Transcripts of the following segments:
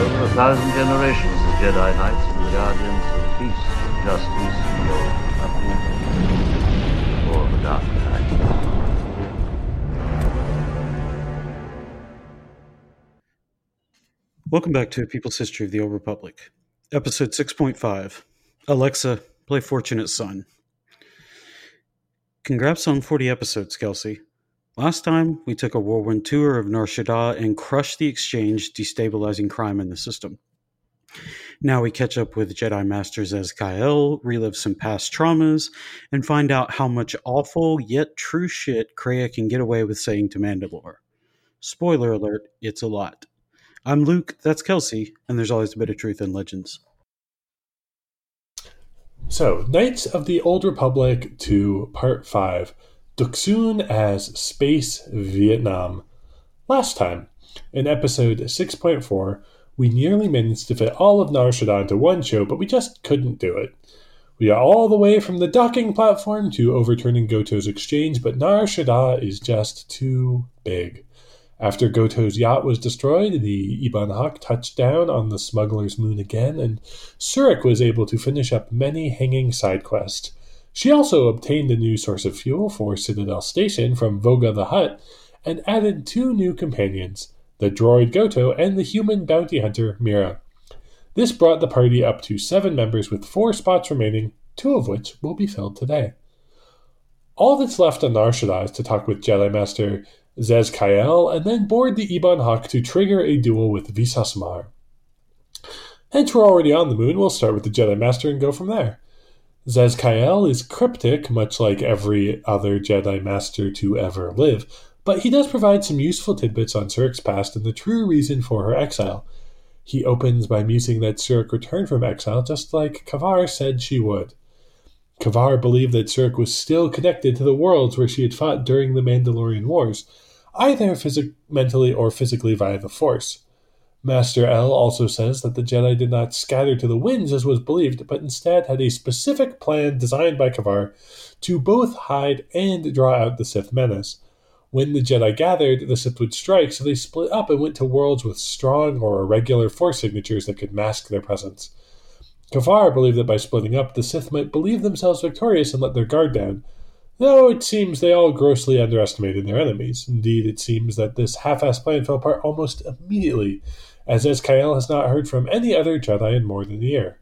over a thousand generations, the Jedi Knights and Guardians of Peace, Justice, Evil, Uproar, or the Dark Knight. Welcome back to People's History of the Old Republic, episode 6.5. Alexa, play Fortunate Son. Congrats on 40 episodes, Kelsey. Last time, we took a whirlwind tour of Nar Shaddaa and crushed the exchange, destabilizing crime in the system. Now we catch up with Jedi Masters Zez-Kai Ell, relive some past traumas, and find out how much awful yet true shit Kreia can get away with saying to Mandalore. Spoiler alert, it's a lot. I'm Luke, that's Kelsey, and there's always a bit of truth in legends. So, Knights of the Old Republic to Part 5 Dxun as Space Vietnam. Last time, in episode 6.4, we nearly managed to fit all of Nar Shaddaa into one show, but we just couldn't do it. We are all the way from the docking platform to overturning Goto's exchange, but Nar Shaddaa is just too big. After Goto's yacht was destroyed, the Hawk touched down on the smuggler's moon again, and Surik was able to finish up many hanging side quests. She also obtained a new source of fuel for Citadel Station from Vogga the Hutt and added two new companions, the droid Goto and the human bounty hunter Mira. This brought the party up to seven members with four spots remaining, two of which will be filled today. All that's left on Nar Shaddaa is to talk with Jedi Master Zez-Kai Ell and then board the Ebon Hawk to trigger a duel with Visas Marr. Since we're already on the moon, we'll start with the Jedi Master and go from there. Zez-Kai Ell is cryptic, much like every other Jedi Master to ever live, but he does provide some useful tidbits on Surik's past and the true reason for her exile. He opens by musing that Surik returned from exile just like Kavar said she would. Kavar believed that Surik was still connected to the worlds where she had fought during the Mandalorian Wars, either phys- mentally or physically via the Force. Master Ell also says that the Jedi did not scatter to the winds as was believed, but instead had a specific plan designed by Kavar to both hide and draw out the Sith menace. When the Jedi gathered, the Sith would strike, so they split up and went to worlds with strong or irregular force signatures that could mask their presence. Kavar believed that by splitting up, the Sith might believe themselves victorious and let their guard down, though it seems they all grossly underestimated their enemies. Indeed, it seems that this half-assed plan fell apart almost immediately, as Zez-Kai Ell has not heard from any other Jedi in more than a year.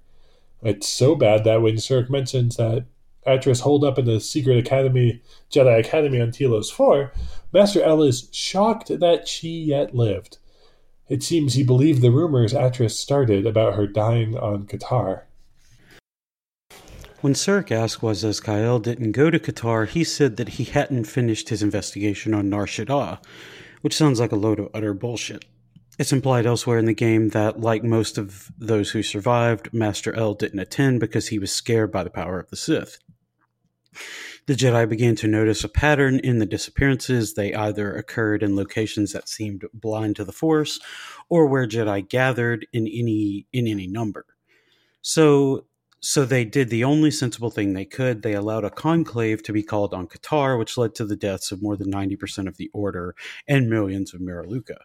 It's so bad that when Surik mentions that Atris holed up in the secret academy, Jedi Academy on Telos 4, Master Ell is shocked that she yet lived. It seems he believed the rumors Atris started about her dying on Katarr. When Surik asked why Zez-Kai Ell didn't go to Katarr, he said that he hadn't finished his investigation on Nar Shaddaa, which sounds like a load of utter bullshit. It's implied elsewhere in the game that, like most of those who survived, Master Ell didn't attend because he was scared by the power of the Sith. The Jedi began to notice a pattern in the disappearances. They either occurred in locations that seemed blind to the Force, or where Jedi gathered in any in any number. So so they did the only sensible thing they could. They allowed a conclave to be called on Katarr, which led to the deaths of more than 90% of the Order and millions of Miraluka.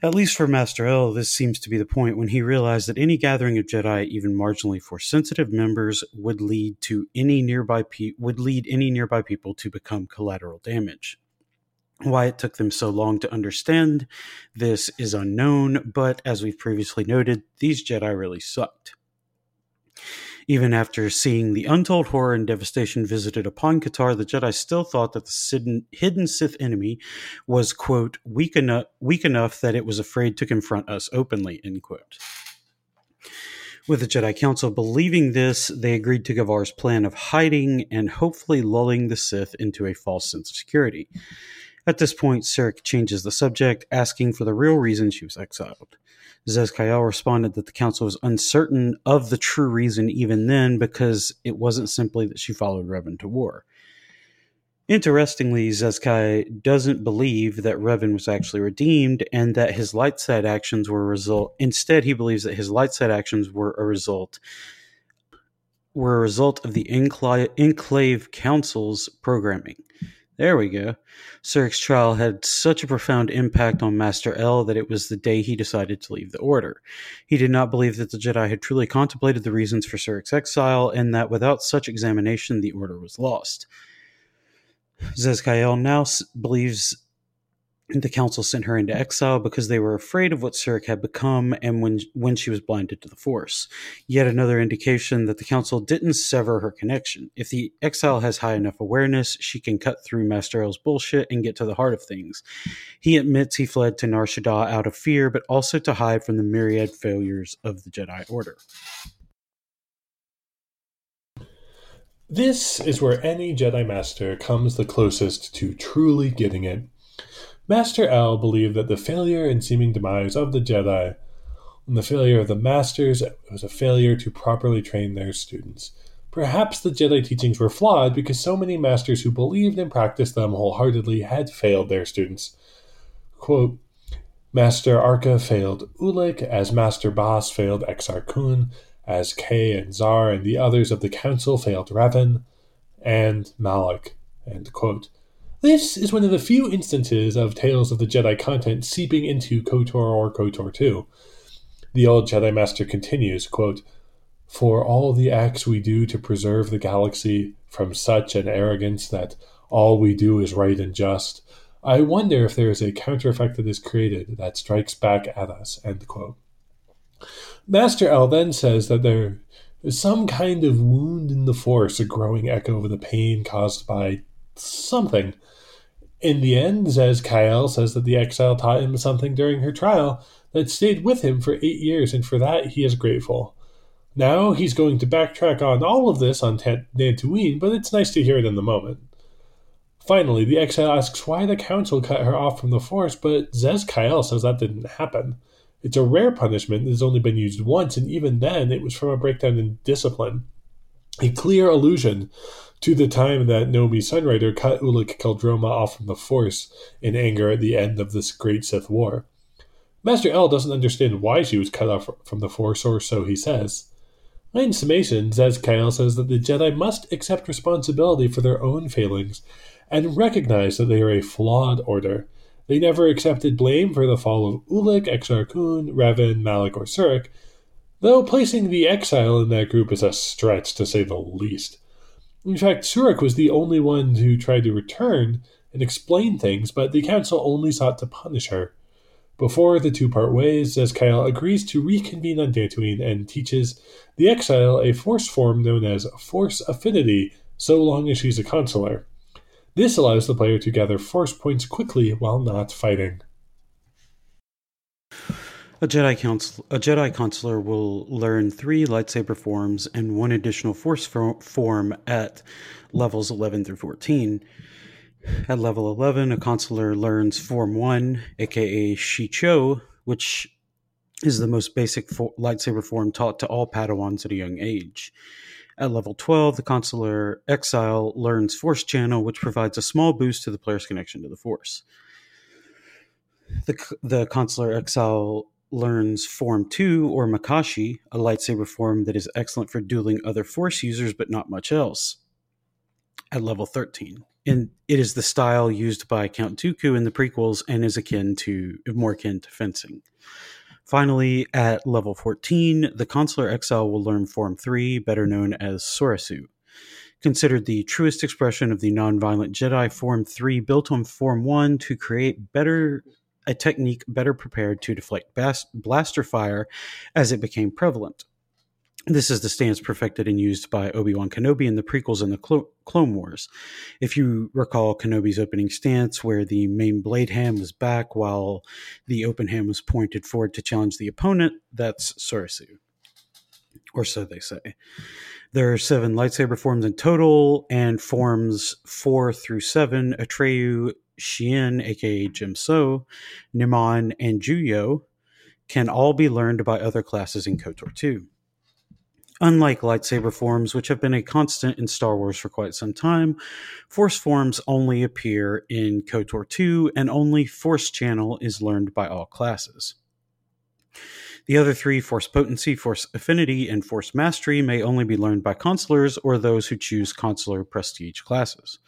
At least for Master Ell, this seems to be the point when he realized that any gathering of Jedi, even marginally for sensitive members, would lead to any nearby pe- would lead any nearby people to become collateral damage. Why it took them so long to understand this is unknown, but as we've previously noted, these Jedi really sucked. Even after seeing the untold horror and devastation visited upon Katarr, the Jedi still thought that the hidden Sith enemy was, quote, weak enough, weak enough that it was afraid to confront us openly, end quote. With the Jedi Council believing this, they agreed to Kavar's plan of hiding and hopefully lulling the Sith into a false sense of security. At this point, Surik changes the subject, asking for the real reason she was exiled. Zez-Kai Ell responded that the council was uncertain of the true reason even then because it wasn't simply that she followed Revan to war. Interestingly, Zez-Kai doesn't believe that Revan was actually redeemed and that his light side actions were a result. Instead, he believes that his light side actions were a result were a result of the Enclave Council's programming. There we go. Surik's trial had such a profound impact on Master Ell that it was the day he decided to leave the Order. He did not believe that the Jedi had truly contemplated the reasons for Surik's exile, and that without such examination, the Order was lost. Zez-Kai Ell now believes the council sent her into exile because they were afraid of what Surik had become and when when she was blinded to the Force. Yet another indication that the council didn't sever her connection. If the exile has high enough awareness, she can cut through Master Ell's bullshit and get to the heart of things. He admits he fled to Nar Shaddaa out of fear, but also to hide from the myriad failures of the Jedi Order. This is where any Jedi Master comes the closest to truly getting it. Master Ell believed that the failure and seeming demise of the Jedi and the failure of the Masters was a failure to properly train their students. Perhaps the Jedi teachings were flawed because so many Masters who believed and practiced them wholeheartedly had failed their students. Quote, Master Arca failed Ulic, as Master Baas failed Exar Kun, as Kay and Zar and the others of the Council failed Revan and Malak. End quote. This is one of the few instances of Tales of the Jedi content seeping into KOTOR or KOTOR 2. The old Jedi Master continues, quote, For all the acts we do to preserve the galaxy from such an arrogance that all we do is right and just, I wonder if there is a counter effect that is created that strikes back at us. End quote. Master Ell then says that there is some kind of wound in the Force, a growing echo of the pain caused by something. In the end, Zez-Kai Ell says that the exile taught him something during her trial that stayed with him for eight years, and for that he is grateful. Now he's going to backtrack on all of this on T- Dantooine, but it's nice to hear it in the moment. Finally, the exile asks why the council cut her off from the force, but Zez-Kai Ell says that didn't happen. It's a rare punishment that has only been used once, and even then it was from a breakdown in discipline. A clear allusion to the time that Nomi Sunrider cut Ulic Qel-Droma off from the Force in anger at the end of this great Sith War. Master Ell doesn't understand why she was cut off from the Force, or so he says. In summation, Zez-Kai Ell says that the Jedi must accept responsibility for their own failings and recognize that they are a flawed order. They never accepted blame for the fall of Ulic, Exar Kun, Revan, Malak, or Surik, though placing the exile in that group is a stretch to say the least. In fact, Surik was the only one who tried to return and explain things, but the council only sought to punish her. Before the two part ways, Zez-Kai Ell agrees to reconvene on Dantooine and teaches the exile a force form known as Force Affinity, so long as she's a consular. This allows the player to gather force points quickly while not fighting. A Jedi council, a Jedi consular will learn three lightsaber forms and one additional force form at levels 11 through 14. At level 11, a consular learns Form 1, aka Shii-Cho, which is the most basic lightsaber form taught to all Padawans at a young age. At level 12, the consular exile learns Force Channel, which provides a small boost to the player's connection to the Force. The, the consular exile learns Form 2 or Makashi, a lightsaber form that is excellent for dueling other Force users but not much else, at level 13. And it is the style used by Count Dooku in the prequels and is akin to more akin to fencing. Finally, at level 14, the Consular Exile will learn Form 3, better known as Soresu. Considered the truest expression of the nonviolent Jedi, Form 3 built on Form 1 to create better a technique better prepared to deflect blaster fire as it became prevalent. This is the stance perfected and used by Obi Wan Kenobi in the prequels and the Clo- Clone Wars. If you recall Kenobi's opening stance, where the main blade hand was back while the open hand was pointed forward to challenge the opponent, that's Soresu. Or so they say. There are seven lightsaber forms in total, and forms four through seven Ataru Shien, aka Djem So, Niman, and Juyo can all be learned by other classes in KOTOR 2. Unlike lightsaber forms, which have been a constant in Star Wars for quite some time, Force forms only appear in KOTOR 2, and only Force Channel is learned by all classes. The other three, Force Potency, Force Affinity, and Force Mastery, may only be learned by consulars or those who choose consular prestige classes.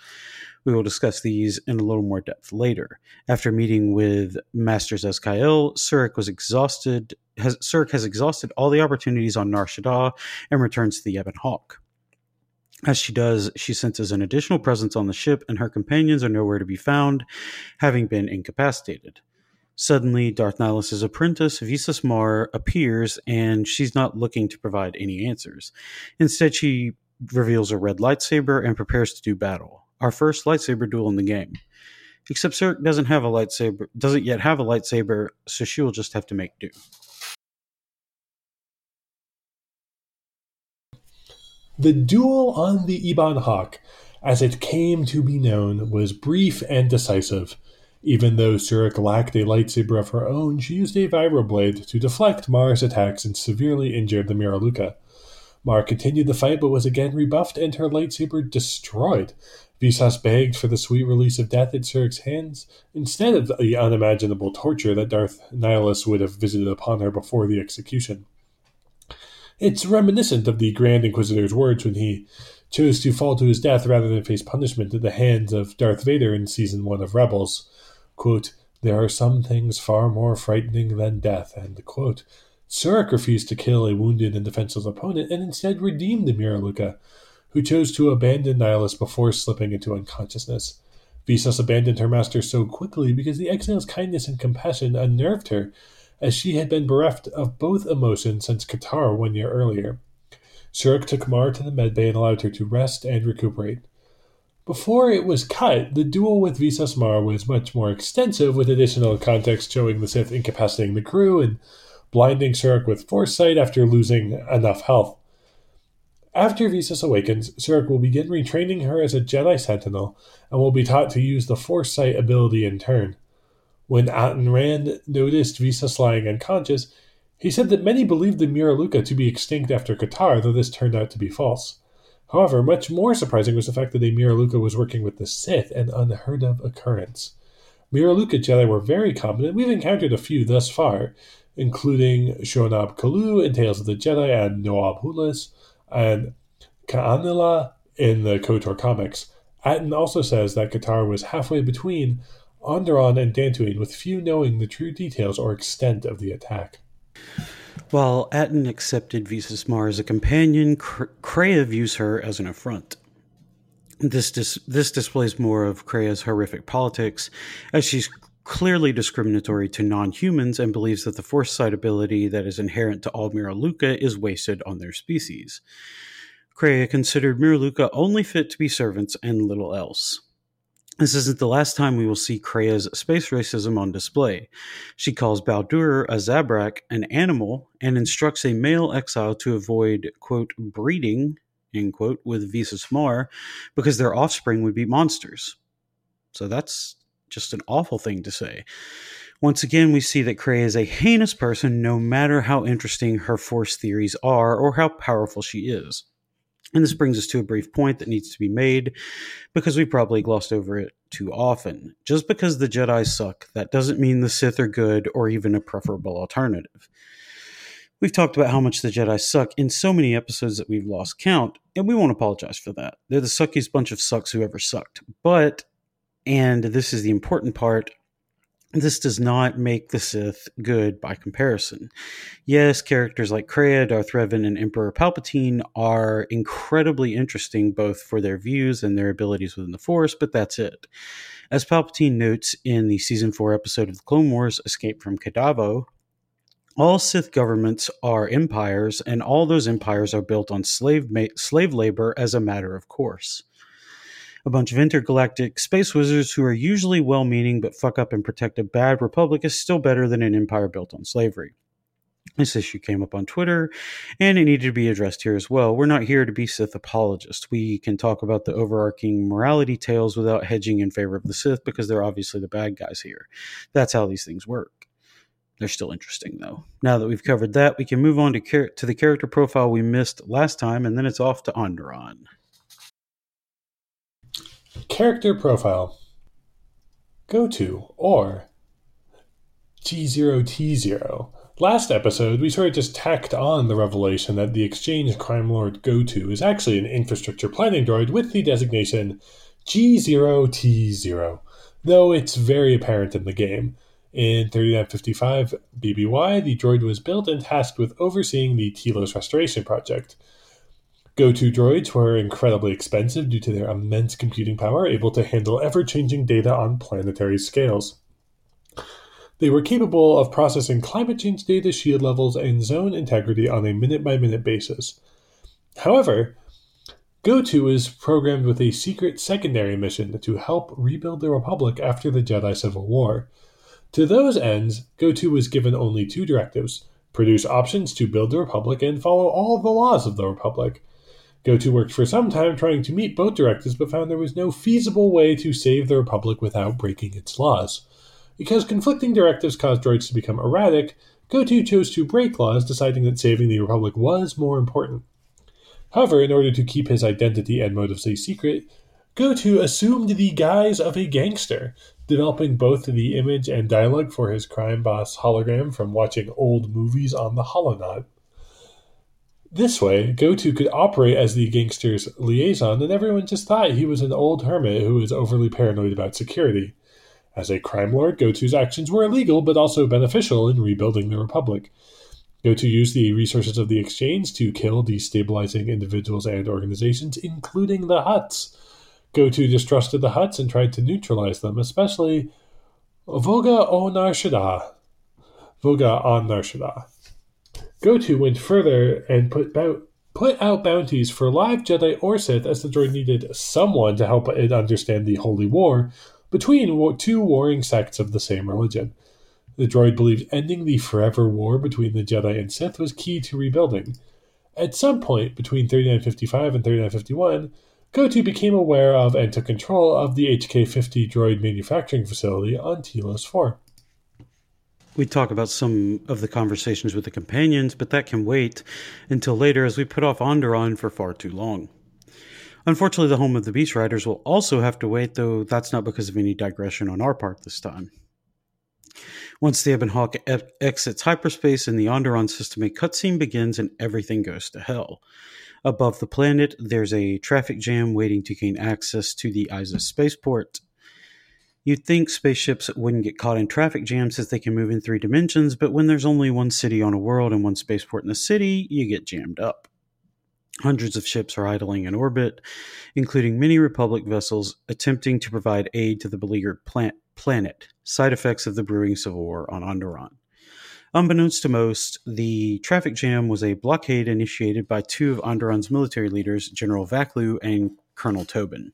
We will discuss these in a little more depth later. After meeting with Masters Zez-Kai Ell, Surik was exhausted. Has, Surik has exhausted all the opportunities on Nar Shaddaa and returns to the Ebon Hawk. As she does, she senses an additional presence on the ship, and her companions are nowhere to be found, having been incapacitated. Suddenly, Darth Nihilus' apprentice, Visas Marr, appears, and she's not looking to provide any answers. Instead, she reveals a red lightsaber and prepares to do battle. Our first lightsaber duel in the game. Except Surik doesn't have a lightsaber, doesn't yet have a lightsaber, so she will just have to make do. The duel on the Ebon Hawk, as it came to be known, was brief and decisive. Even though Surik lacked a lightsaber of her own, she used a vibroblade to deflect Marr's attacks and severely injured the Miraluka. Marr continued the fight but was again rebuffed and her lightsaber destroyed. Visas begged for the sweet release of death at Surik's hands instead of the unimaginable torture that Darth Nihilus would have visited upon her before the execution. It's reminiscent of the Grand Inquisitor's words when he chose to fall to his death rather than face punishment at the hands of Darth Vader in Season 1 of Rebels. Quote, there are some things far more frightening than death, end quote. Surik refused to kill a wounded and defenseless opponent and instead redeemed the Miraluka, who chose to abandon Nihilus before slipping into unconsciousness. Visas abandoned her master so quickly because the exile's kindness and compassion unnerved her, as she had been bereft of both emotions since Katarr one year earlier. Surik took Marr to the medbay and allowed her to rest and recuperate. Before it was cut, the duel with Visas Marr was much more extensive, with additional context showing the Sith incapacitating the crew and blinding Surik with foresight after losing enough health. After Visas awakens, Surik will begin retraining her as a Jedi Sentinel and will be taught to use the foresight ability in turn. When Atton Rand noticed Visas lying unconscious, he said that many believed the Miraluka to be extinct after Katarr, though this turned out to be false. However, much more surprising was the fact that a Miraluka was working with the Sith, an unheard of occurrence. Miraluka Jedi were very common, and we've encountered a few thus far, including Shonab Kalu in Tales of the Jedi and Noab Hulas, and Ka'anila in the KOTOR comics. Atton also says that Katarr was halfway between Onderon and Dantooine, with few knowing the true details or extent of the attack. While Atton accepted Visas Marr as a companion, Kreia views her as an affront. This dis- this displays more of Kreia's horrific politics, as she's clearly discriminatory to non-humans and believes that the foresight ability that is inherent to all Miraluka is wasted on their species. Kreia considered Miraluka only fit to be servants and little else. This isn't the last time we will see Kreia's space racism on display. She calls Bao-Dur a Zabrak, an animal, and instructs a male exile to avoid, quote, breeding, end quote, with Visas Marr because their offspring would be monsters. So that's just an awful thing to say. Once again, we see that Kreia is a heinous person no matter how interesting her force theories are or how powerful she is. And this brings us to a brief point that needs to be made because we probably glossed over it too often. Just because the Jedi suck, that doesn't mean the Sith are good or even a preferable alternative. We've talked about how much the Jedi suck in so many episodes that we've lost count, and we won't apologize for that. They're the suckiest bunch of sucks who ever sucked. But, and this is the important part, this does not make the Sith good by comparison. Yes, characters like Kreia, Darth Revan, and Emperor Palpatine are incredibly interesting both for their views and their abilities within the Force, but that's it. As Palpatine notes in the season 4 episode of the Clone Wars, Escape from Kadavo, all Sith governments are empires, and all those empires are built on slave, ma- slave labor as a matter of course a bunch of intergalactic space wizards who are usually well meaning but fuck up and protect a bad republic is still better than an empire built on slavery. This issue came up on Twitter, and it needed to be addressed here as well. We're not here to be Sith apologists. We can talk about the overarching morality tales without hedging in favor of the Sith because they're obviously the bad guys here. That's how these things work. They're still interesting, though. Now that we've covered that, we can move on to, char- to the character profile we missed last time, and then it's off to Onderon. Character profile Go to or G0T0. Last episode, we sort of just tacked on the revelation that the exchange crime lord Go to is actually an infrastructure planning droid with the designation G0T0, though it's very apparent in the game. In 3955 BBY, the droid was built and tasked with overseeing the Telos Restoration Project. Go to droids were incredibly expensive due to their immense computing power, able to handle ever changing data on planetary scales. They were capable of processing climate change data, shield levels, and zone integrity on a minute by minute basis. However, Go-To is programmed with a secret secondary mission to help rebuild the Republic after the Jedi Civil War. To those ends, Go-To was given only two directives produce options to build the Republic and follow all the laws of the Republic. Go-To worked for some time trying to meet both directives, but found there was no feasible way to save the Republic without breaking its laws. Because conflicting directives caused droids to become erratic, Go-To chose to break laws, deciding that saving the Republic was more important. However, in order to keep his identity and motives a secret, Go-To assumed the guise of a gangster, developing both the image and dialogue for his crime boss hologram from watching old movies on the HoloNet. This way, Go-To could operate as the gangster's liaison, and everyone just thought he was an old hermit who was overly paranoid about security. As a crime lord, Go-To's actions were illegal but also beneficial in rebuilding the Republic. Go-To used the resources of the exchange to kill destabilizing individuals and organizations, including the Hutts. Go-To distrusted the Hutts and tried to neutralize them, especially Vogga o Nar Vogga on Go-To went further and put put out bounties for live Jedi or Sith as the droid needed someone to help it understand the Holy War between two warring sects of the same religion. The droid believed ending the forever war between the Jedi and Sith was key to rebuilding. At some point between 3955 and 3951, Go-To became aware of and took control of the HK-50 droid manufacturing facility on Telos 4 we talk about some of the conversations with the companions, but that can wait until later as we put off Onderon for far too long. Unfortunately, the home of the Beast Riders will also have to wait, though that's not because of any digression on our part this time. Once the Ebon Hawk exits hyperspace in the Onderon system, a cutscene begins and everything goes to hell. Above the planet, there's a traffic jam waiting to gain access to the Iziz spaceport. You'd think spaceships wouldn't get caught in traffic jams as they can move in three dimensions, but when there's only one city on a world and one spaceport in the city, you get jammed up. Hundreds of ships are idling in orbit, including many Republic vessels attempting to provide aid to the beleaguered plant- planet, side effects of the brewing civil war on Onderon. Unbeknownst to most, the traffic jam was a blockade initiated by two of Onderon's military leaders, General Vaklu and Colonel Tobin.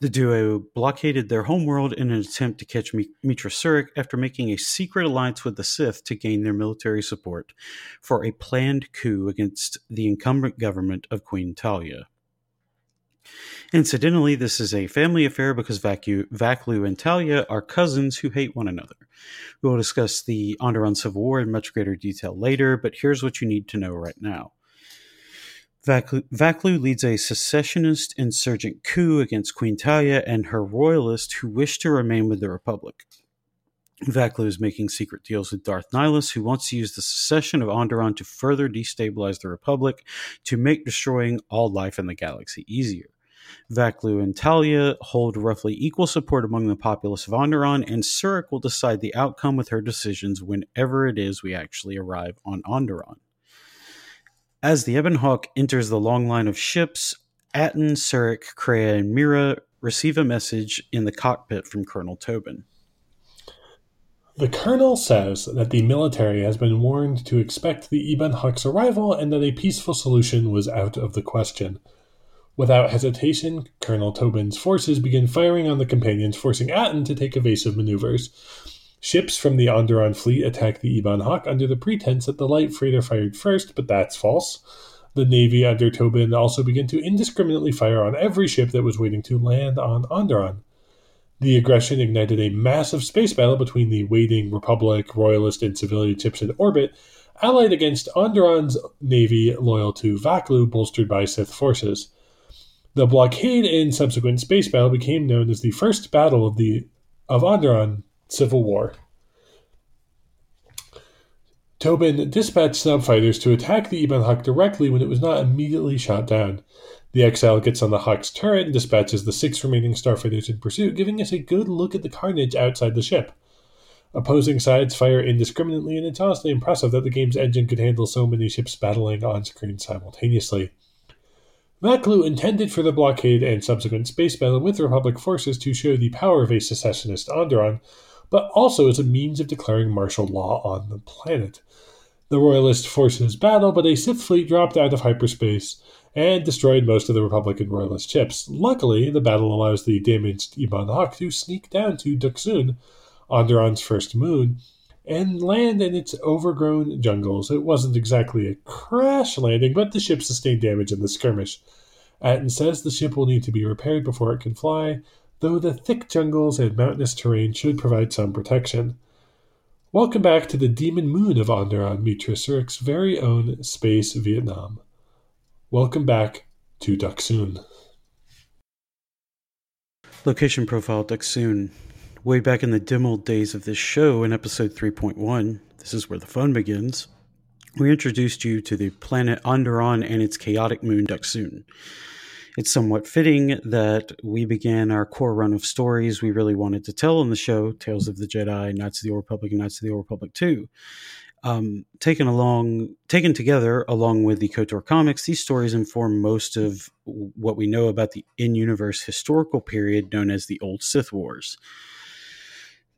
The duo blockaded their homeworld in an attempt to catch Meetra Surik after making a secret alliance with the Sith to gain their military support for a planned coup against the incumbent government of Queen Talia. Incidentally, this is a family affair because Vacu- Vaklu and Talia are cousins who hate one another. We will discuss the Onderon Civil War in much greater detail later, but here's what you need to know right now. Vaklu, leads a secessionist insurgent coup against Queen Talia and her royalists who wish to remain with the Republic. Vaklu is making secret deals with Darth Nihilus, who wants to use the secession of Onderon to further destabilize the Republic to make destroying all life in the galaxy easier. Vaklu and Talia hold roughly equal support among the populace of Onderon, and Surik will decide the outcome with her decisions whenever it is we actually arrive on Onderon. As the Ebon Hawk enters the long line of ships, Atton, Surik, Kreia, and Mira receive a message in the cockpit from Colonel Tobin. The colonel says that the military has been warned to expect the Ebon Hawk's arrival and that a peaceful solution was out of the question. Without hesitation, Colonel Tobin's forces begin firing on the companions, forcing Atton to take evasive maneuvers. Ships from the Onderon fleet attack the Ebon Hawk under the pretense that the light freighter fired first, but that's false. The Navy under Tobin also began to indiscriminately fire on every ship that was waiting to land on Onderon. The aggression ignited a massive space battle between the waiting Republic, Royalist, and civilian ships in orbit, allied against Onderon's navy loyal to Vaklu, bolstered by Sith forces. The blockade and subsequent space battle became known as the First Battle of the of Onderon Civil War. Tobin dispatched subfighters to attack the Ebon Hawk directly when it was not immediately shot down. The Exile gets on the Hawk's turret and dispatches the six remaining starfighters in pursuit, giving us a good look at the carnage outside the ship. Opposing sides fire indiscriminately, and it's honestly impressive that the game's engine could handle so many ships battling on screen simultaneously. Vaklu intended for the blockade and subsequent space battle with Republic forces to show the power of a secessionist Onderon, but also as a means of declaring martial law on the planet. The Royalist forces battle, but a Sith fleet dropped out of hyperspace and destroyed most of the Republican Royalist ships. Luckily, the battle allows the damaged Ebon Hawk to sneak down to Dxun, Onderon's first moon, and land in its overgrown jungles. It wasn't exactly a crash landing, but the ship sustained damage in the skirmish. Atton says the ship will need to be repaired before it can fly, though the thick jungles and mountainous terrain should provide some protection. Welcome back to the demon moon of Onderon, Meetra very own Space Vietnam. Welcome back to Dxun. Location profile Dxun. Way back in the dim old days of this show, in episode 3.1, this is where the fun begins, we introduced you to the planet Onderon and its chaotic moon Dxun. It's somewhat fitting that we began our core run of stories we really wanted to tell on the show Tales of the Jedi, Knights of the Old Republic, and Knights of the Old Republic 2. Um, taken along, taken together along with the KOTOR comics, these stories inform most of what we know about the in-universe historical period known as the Old Sith Wars.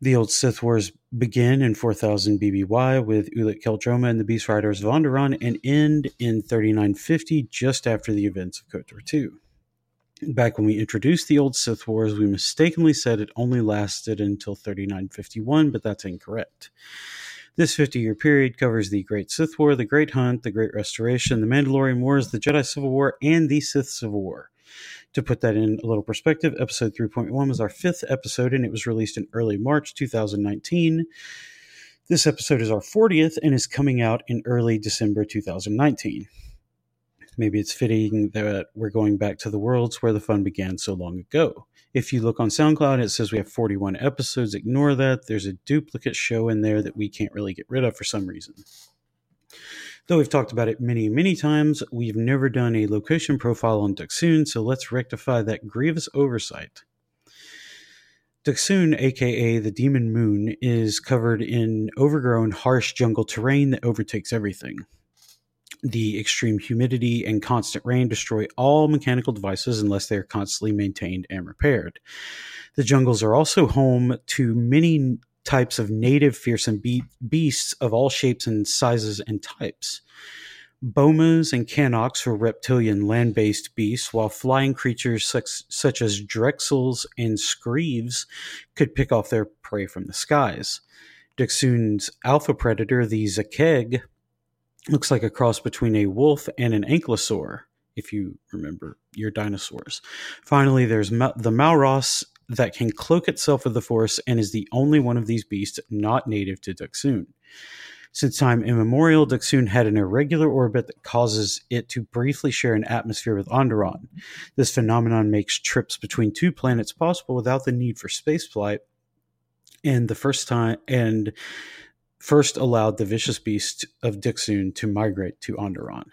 The Old Sith Wars begin in 4000 BBY with Ulic Qel-Droma and the Beast Riders of Onderon and end in 3950 just after the events of KOTOR 2. Back when we introduced the Old Sith Wars, we mistakenly said it only lasted until 3951, but that's incorrect. This 50 year period covers the Great Sith War, the Great Hunt, the Great Restoration, the Mandalorian Wars, the Jedi Civil War, and the Sith Civil War. To put that in a little perspective, episode 3.1 was our fifth episode and it was released in early March 2019. This episode is our 40th and is coming out in early December 2019. Maybe it's fitting that we're going back to the worlds where the fun began so long ago. If you look on SoundCloud, it says we have 41 episodes. Ignore that. There's a duplicate show in there that we can't really get rid of for some reason. Though we've talked about it many, many times, we've never done a location profile on Dxun, so let's rectify that grievous oversight. Dxun, aka the Demon Moon, is covered in overgrown, harsh jungle terrain that overtakes everything. The extreme humidity and constant rain destroy all mechanical devices unless they are constantly maintained and repaired. The jungles are also home to many types of native fearsome be- beasts of all shapes and sizes and types. Bomas and Cannoks are reptilian land based beasts, while flying creatures such, such as Drexls and Screeves could pick off their prey from the skies. Dxun's alpha predator, the Zakkeg, looks like a cross between a wolf and an ankylosaur, if you remember your dinosaurs. Finally, there's Ma- the Maalraas that can cloak itself with the Force and is the only one of these beasts not native to Dxun. Since time immemorial, Dxun had an irregular orbit that causes it to briefly share an atmosphere with Onderon. This phenomenon makes trips between two planets possible without the need for spaceflight, and the first time and first allowed the vicious beast of Dxun to migrate to Onderon.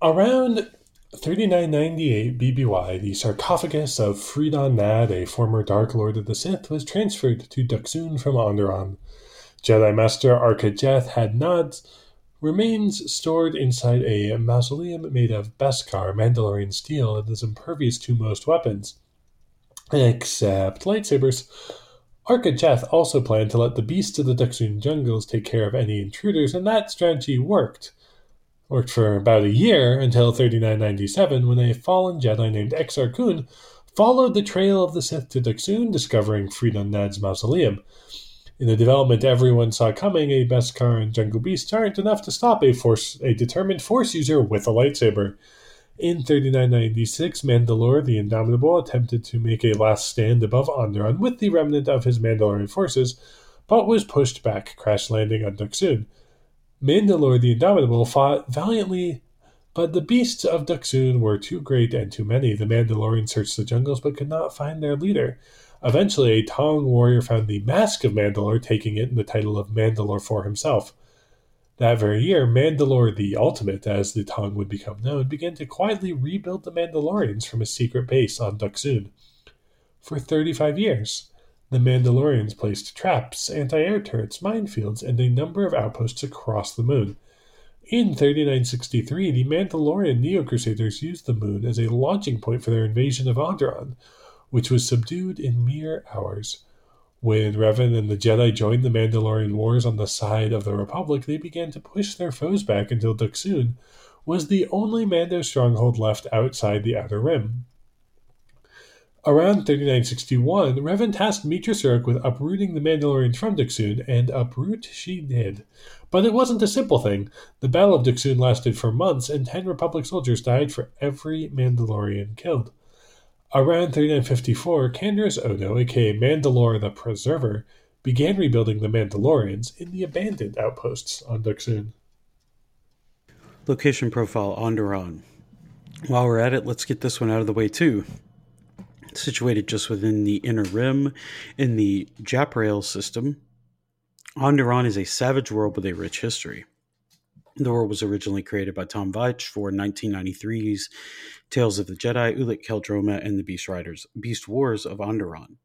Around 3998 BBY, the sarcophagus of Freedon Nad, a former Dark Lord of the Sith, was transferred to Dxun from Onderon. Jedi Master Arca Jeth had Nad's remains stored inside a mausoleum made of Beskar Mandalorian steel that is impervious to most weapons, except lightsabers. Arca Jeth also planned to let the beasts of the Dxun jungles take care of any intruders, and that strategy worked worked for about a year until 3997 when a fallen Jedi named Exar Kun followed the trail of the Sith to Dxun, discovering Freedon Nad's mausoleum. In the development everyone saw coming, a Beskar and Jungle Beast aren't enough to stop a force a determined Force user with a lightsaber. In 3996, Mandalore the Indomitable attempted to make a last stand above Onderon with the remnant of his Mandalorian forces, but was pushed back, crash landing on Dxun. Mandalore the Indomitable fought valiantly, but the beasts of Dxun were too great and too many. The Mandalorians searched the jungles but could not find their leader. Eventually, a Taung warrior found the Mask of Mandalore, taking it and the title of Mandalore for himself. That very year, Mandalore the Ultimate, as the Taung would become known, began to quietly rebuild the Mandalorians from a secret base on Dxun. For 35 years, the Mandalorians placed traps, anti air turrets, minefields, and a number of outposts across the moon. In 3963, the Mandalorian Neo Crusaders used the moon as a launching point for their invasion of Onderon, which was subdued in mere hours. When Revan and the Jedi joined the Mandalorian wars on the side of the Republic, they began to push their foes back until Dxun was the only Mando stronghold left outside the Outer Rim. Around 3961, Revan tasked Meetra Surik with uprooting the Mandalorians from Dxun, and uproot she did. But it wasn't a simple thing. The Battle of Dxun lasted for months, and ten Republic soldiers died for every Mandalorian killed. Around 3954, Canderous Ordo, aka Mandalore the Preserver, began rebuilding the Mandalorians in the abandoned outposts on Dxun. Location profile Onderon. While we're at it, let's get this one out of the way too. Situated just within the inner rim in the Japrael system, Onderon is a savage world with a rich history. The world was originally created by Tom Veitch for 1993's Tales of the Jedi, Ulic Qel-Droma, and the Beast Riders, Beast Wars of Onderon.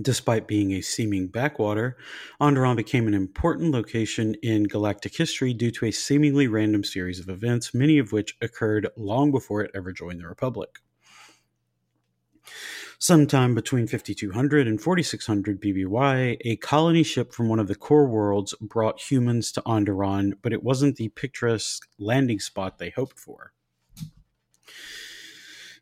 Despite being a seeming backwater, Onderon became an important location in galactic history due to a seemingly random series of events, many of which occurred long before it ever joined the Republic. Sometime between 5200 and 4600 BBY, a colony ship from one of the core worlds brought humans to Onderon, but it wasn't the picturesque landing spot they hoped for.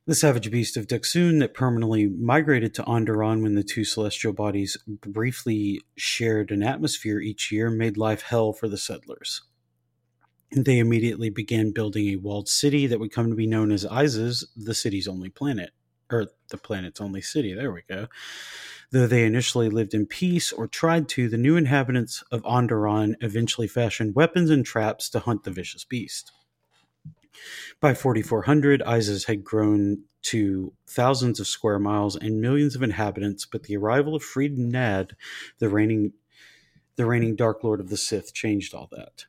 The savage beast of Dxun that permanently migrated to Onderon when the two celestial bodies briefly shared an atmosphere each year made life hell for the settlers. They immediately began building a walled city that would come to be known as Iziz, the city's only planet or the planet's only city. There we go. Though they initially lived in peace or tried to, the new inhabitants of Onderon eventually fashioned weapons and traps to hunt the vicious beast. By 4400, Iziz had grown to thousands of square miles and millions of inhabitants, but the arrival of Freed Nad, the reigning the reigning Dark Lord of the Sith, changed all that.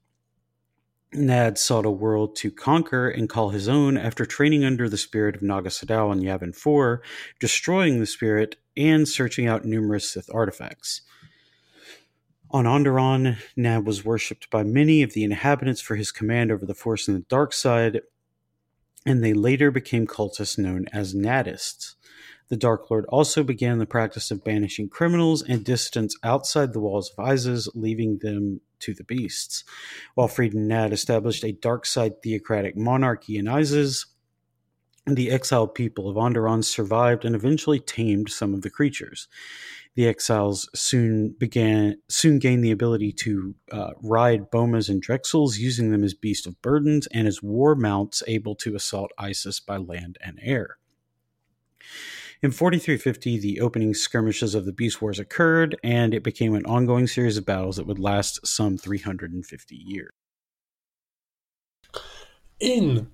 Nad sought a world to conquer and call his own after training under the spirit of Naga Sadow on Yavin 4, destroying the spirit, and searching out numerous Sith artifacts. On Onderon, Nad was worshipped by many of the inhabitants for his command over the Force and the dark side, and they later became cultists known as Nadists. The Dark Lord also began the practice of banishing criminals and dissidents outside the walls of Iziz, leaving them to the beasts. While Freedon Nad established a dark side theocratic monarchy in Iziz, the exiled people of Onderon survived and eventually tamed some of the creatures. The exiles soon began soon gained the ability to uh, ride bomas and drexls, using them as beasts of burdens and as war mounts, able to assault Iziz by land and air. In 4350, the opening skirmishes of the Beast Wars occurred, and it became an ongoing series of battles that would last some 350 years. In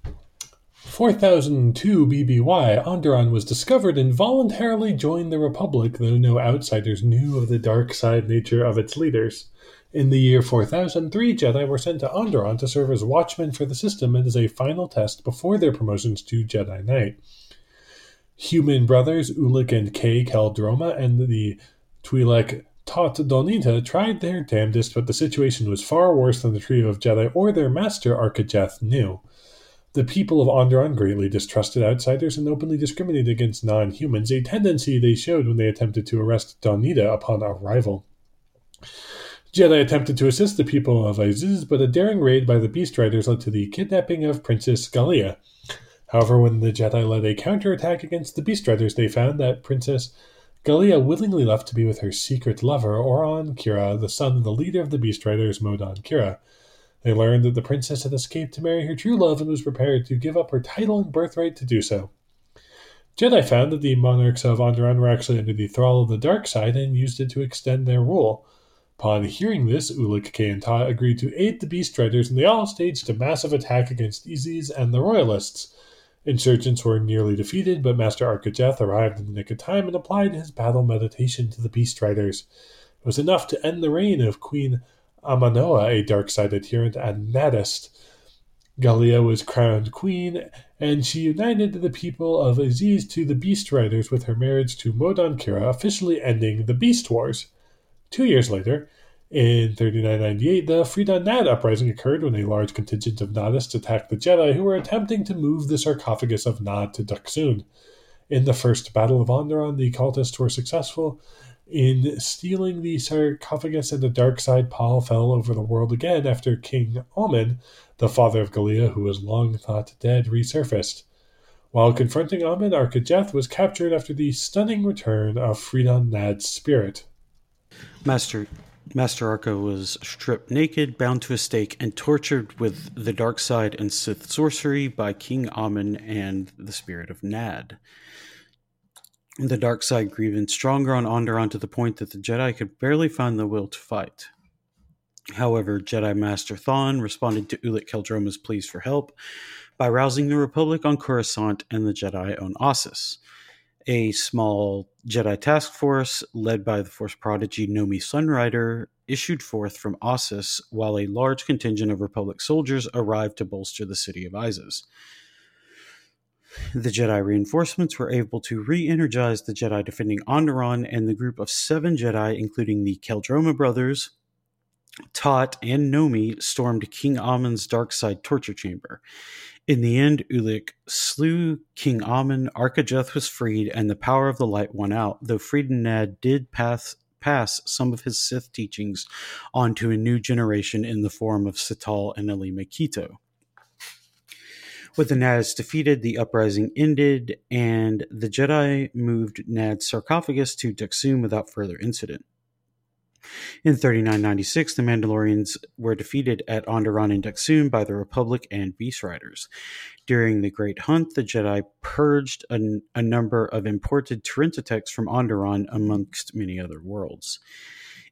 4002 BBY, Onderon was discovered and voluntarily joined the Republic, though no outsiders knew of the dark side nature of its leaders. In the year 4003, Jedi were sent to Onderon to serve as watchmen for the system and as a final test before their promotions to Jedi Knight human brothers Ulic and Cay Qel-Droma and the Twi'lek Tott Doneeta tried their damnedest, but the situation was far worse than the trio of Jedi or their master Arca Jeth knew. The people of Onderon greatly distrusted outsiders and openly discriminated against non humans, a tendency they showed when they attempted to arrest Donita upon arrival. Jedi attempted to assist the people of Iziz, but a daring raid by the Beast Riders led to the kidnapping of Princess Galia. However, when the Jedi led a counterattack against the Beast Riders, they found that Princess Galia willingly left to be with her secret lover, Oron Kira, the son of the leader of the Beast Riders, Modan Kira. They learned that the princess had escaped to marry her true love and was prepared to give up her title and birthright to do so. Jedi found that the monarchs of Onderon were actually under the thrall of the dark side and used it to extend their rule. Upon hearing this, Ulic Cay and Ta agreed to aid the Beast Riders, and they all staged a massive attack against Iziz and the Royalists. Insurgents were nearly defeated, but Master Arca Jeth arrived in the nick of time and applied his battle meditation to the Beast Riders. It was enough to end the reign of Queen Amanoa, a dark side adherent and Nadist. Galia was crowned queen, and she united the people of Iziz to the Beast Riders with her marriage to Modan Kira, officially ending the Beast Wars. Two years later, in 3998, the Nadd uprising occurred when a large contingent of Naddists attacked the Jedi who were attempting to move the sarcophagus of Nadd to Dxun. In the First Battle of Onderon, the cultists were successful in stealing the sarcophagus, and the dark side pall fell over the world again after King Ommin, the father of Galia, who was long thought dead, resurfaced. While confronting Ommin, Arkajeth was captured after the stunning return of Freedon Nadd's spirit. Master Master Arca was stripped naked, bound to a stake, and tortured with the dark side and Sith sorcery by King Ommin and the spirit of Nadd. The dark side grew even stronger on Onderon to the point that the Jedi could barely find the will to fight. However, Jedi Master Thon responded to Ulic Qel-Droma's pleas for help by rousing the Republic on Coruscant and the Jedi on Ossus a small Jedi task force led by the Force prodigy Nomi Sunrider issued forth from Ossus while a large contingent of Republic soldiers arrived to bolster the city of Iziz. The Jedi reinforcements were able to re energize the Jedi defending Onderon, and the group of seven Jedi, including the Qel-Droma brothers, Tott, and Nomi, stormed King Ommin's dark side torture chamber. In the end, Ulic slew King Ommin, Arkajeth was freed, and the power of the light won out, though Freedon Nadd did pass, pass some of his Sith teachings onto a new generation in the form of Satal and Aleema Keto. With the Nadds defeated, the uprising ended, and the Jedi moved Nadd's sarcophagus to Dxun without further incident. In 3996, the Mandalorians were defeated at Onderon and Dxun by the Republic and Beast Riders. During the Great Hunt, the Jedi purged a, a number of imported Tyranitar from Onderon, amongst many other worlds.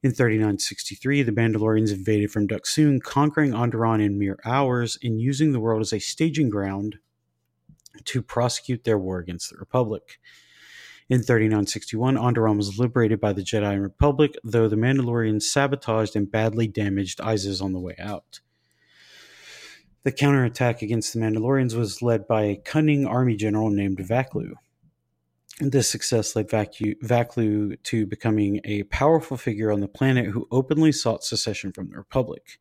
In 3963, the Mandalorians invaded from Dxun, conquering Onderon in mere hours and using the world as a staging ground to prosecute their war against the Republic. In 3961, Onderon was liberated by the Jedi and Republic, though the Mandalorians sabotaged and badly damaged Iziz on the way out. The counterattack against the Mandalorians was led by a cunning army general named Vaklu. This success led Vaklu to becoming a powerful figure on the planet who openly sought secession from the Republic.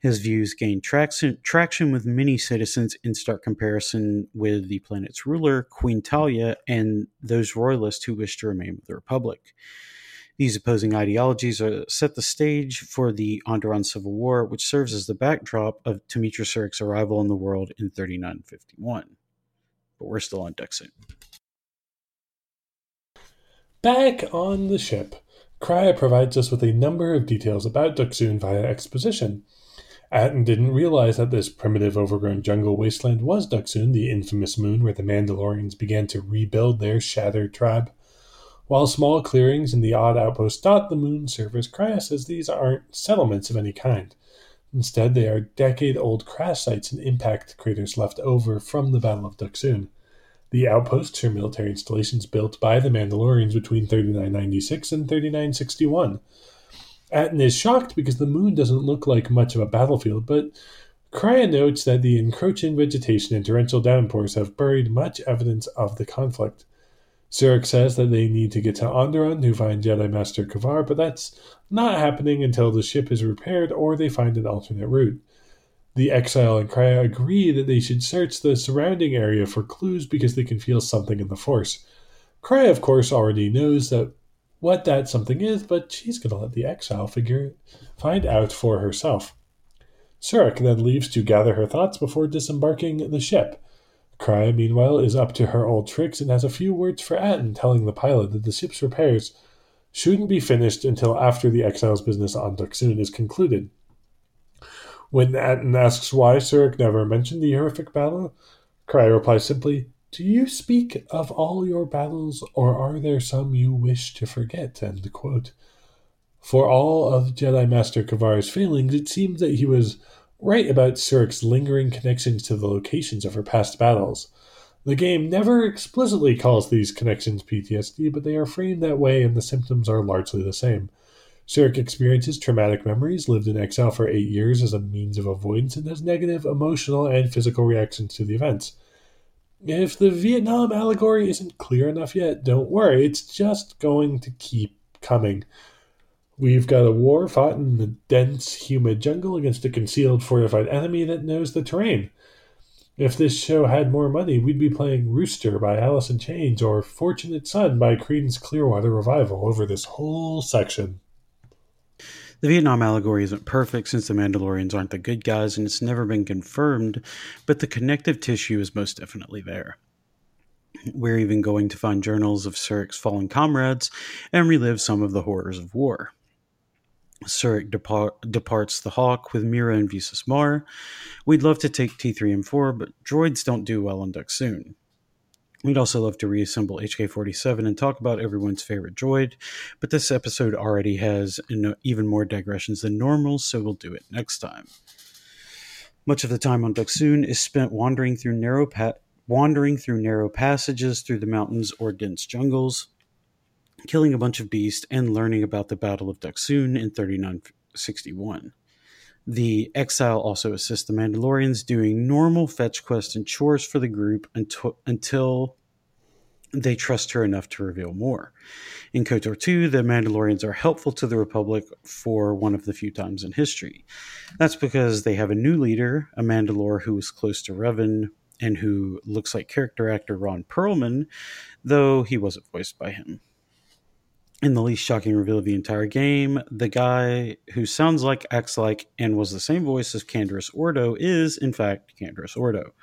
His views gained traction, traction with many citizens in stark comparison with the planet's ruler, Queen Talia, and those royalists who wished to remain with the Republic. These opposing ideologies are, set the stage for the Onderon Civil War, which serves as the backdrop of Temetra Surik's arrival in the world in 3951. But we're still on Dxun. Back on the ship, Kreia provides us with a number of details about Dxun via exposition. Atton didn't realize that this primitive, overgrown jungle wasteland was Dxun, the infamous moon where the Mandalorians began to rebuild their shattered tribe. While small clearings and the odd outposts dot the moon's surface, Kreia says these aren't settlements of any kind. Instead, they are decade old crash sites and impact craters left over from the Battle of Dxun. The outposts are military installations built by the Mandalorians between 3996 and 3961. Atton is shocked because the moon doesn't look like much of a battlefield, but Kreia notes that the encroaching vegetation and torrential downpours have buried much evidence of the conflict. Surik says that they need to get to Onderon to find Jedi Master Kavar, but that's not happening until the ship is repaired or they find an alternate route. The exile and Kreia agree that they should search the surrounding area for clues because they can feel something in the Force. Kreia, of course, already knows that what that something is, but she's going to let the exile figure find out for herself. Surik then leaves to gather her thoughts before disembarking the ship. Kreia, meanwhile, is up to her old tricks and has a few words for Atton, telling the pilot that the ship's repairs shouldn't be finished until after the exile's business on Dxun is concluded. When Atton asks why Surik never mentioned the horrific battle, Kreia replies simply, Do you speak of all your battles, or are there some you wish to forget? For all of Jedi Master Kavar's failings, it seems that he was right about Surik's lingering connections to the locations of her past battles. The game never explicitly calls these connections PTSD, but they are framed that way and the symptoms are largely the same. Surik experiences traumatic memories, lived in exile for eight years as a means of avoidance, and has negative emotional and physical reactions to the events. If the Vietnam allegory isn't clear enough yet, don't worry, it's just going to keep coming. We've got a war fought in the dense, humid jungle against a concealed, fortified enemy that knows the terrain. If this show had more money, we'd be playing Rooster by Alice in Chains or Fortunate Son by Creedence Clearwater Revival over this whole section. The Vietnam allegory isn't perfect since the Mandalorians aren't the good guys and it's never been confirmed, but the connective tissue is most definitely there. We're even going to find journals of Surik's fallen comrades and relive some of the horrors of war. Surik depart, departs the Hawk with Mira and Visas Marr. We'd love to take T3 and 4, but droids don't do well on Dxun. We'd also love to reassemble HK 47 and talk about everyone's favorite droid, but this episode already has even more digressions than normal, so we'll do it next time. Much of the time on Dxun is spent wandering through narrow pa- wandering through narrow passages through the mountains or dense jungles, killing a bunch of beasts, and learning about the Battle of Dxun in 3961. The exile also assists the Mandalorians doing normal fetch quests and chores for the group until, until they trust her enough to reveal more. In KOTOR 2, the Mandalorians are helpful to the Republic for one of the few times in history. That's because they have a new leader, a Mandalore who is close to Revan and who looks like character actor Ron Perlman, though he wasn't voiced by him in the least shocking reveal of the entire game, the guy who sounds like, acts like, and was the same voice as Canderous Ordo is, in fact, Canderous Ordo.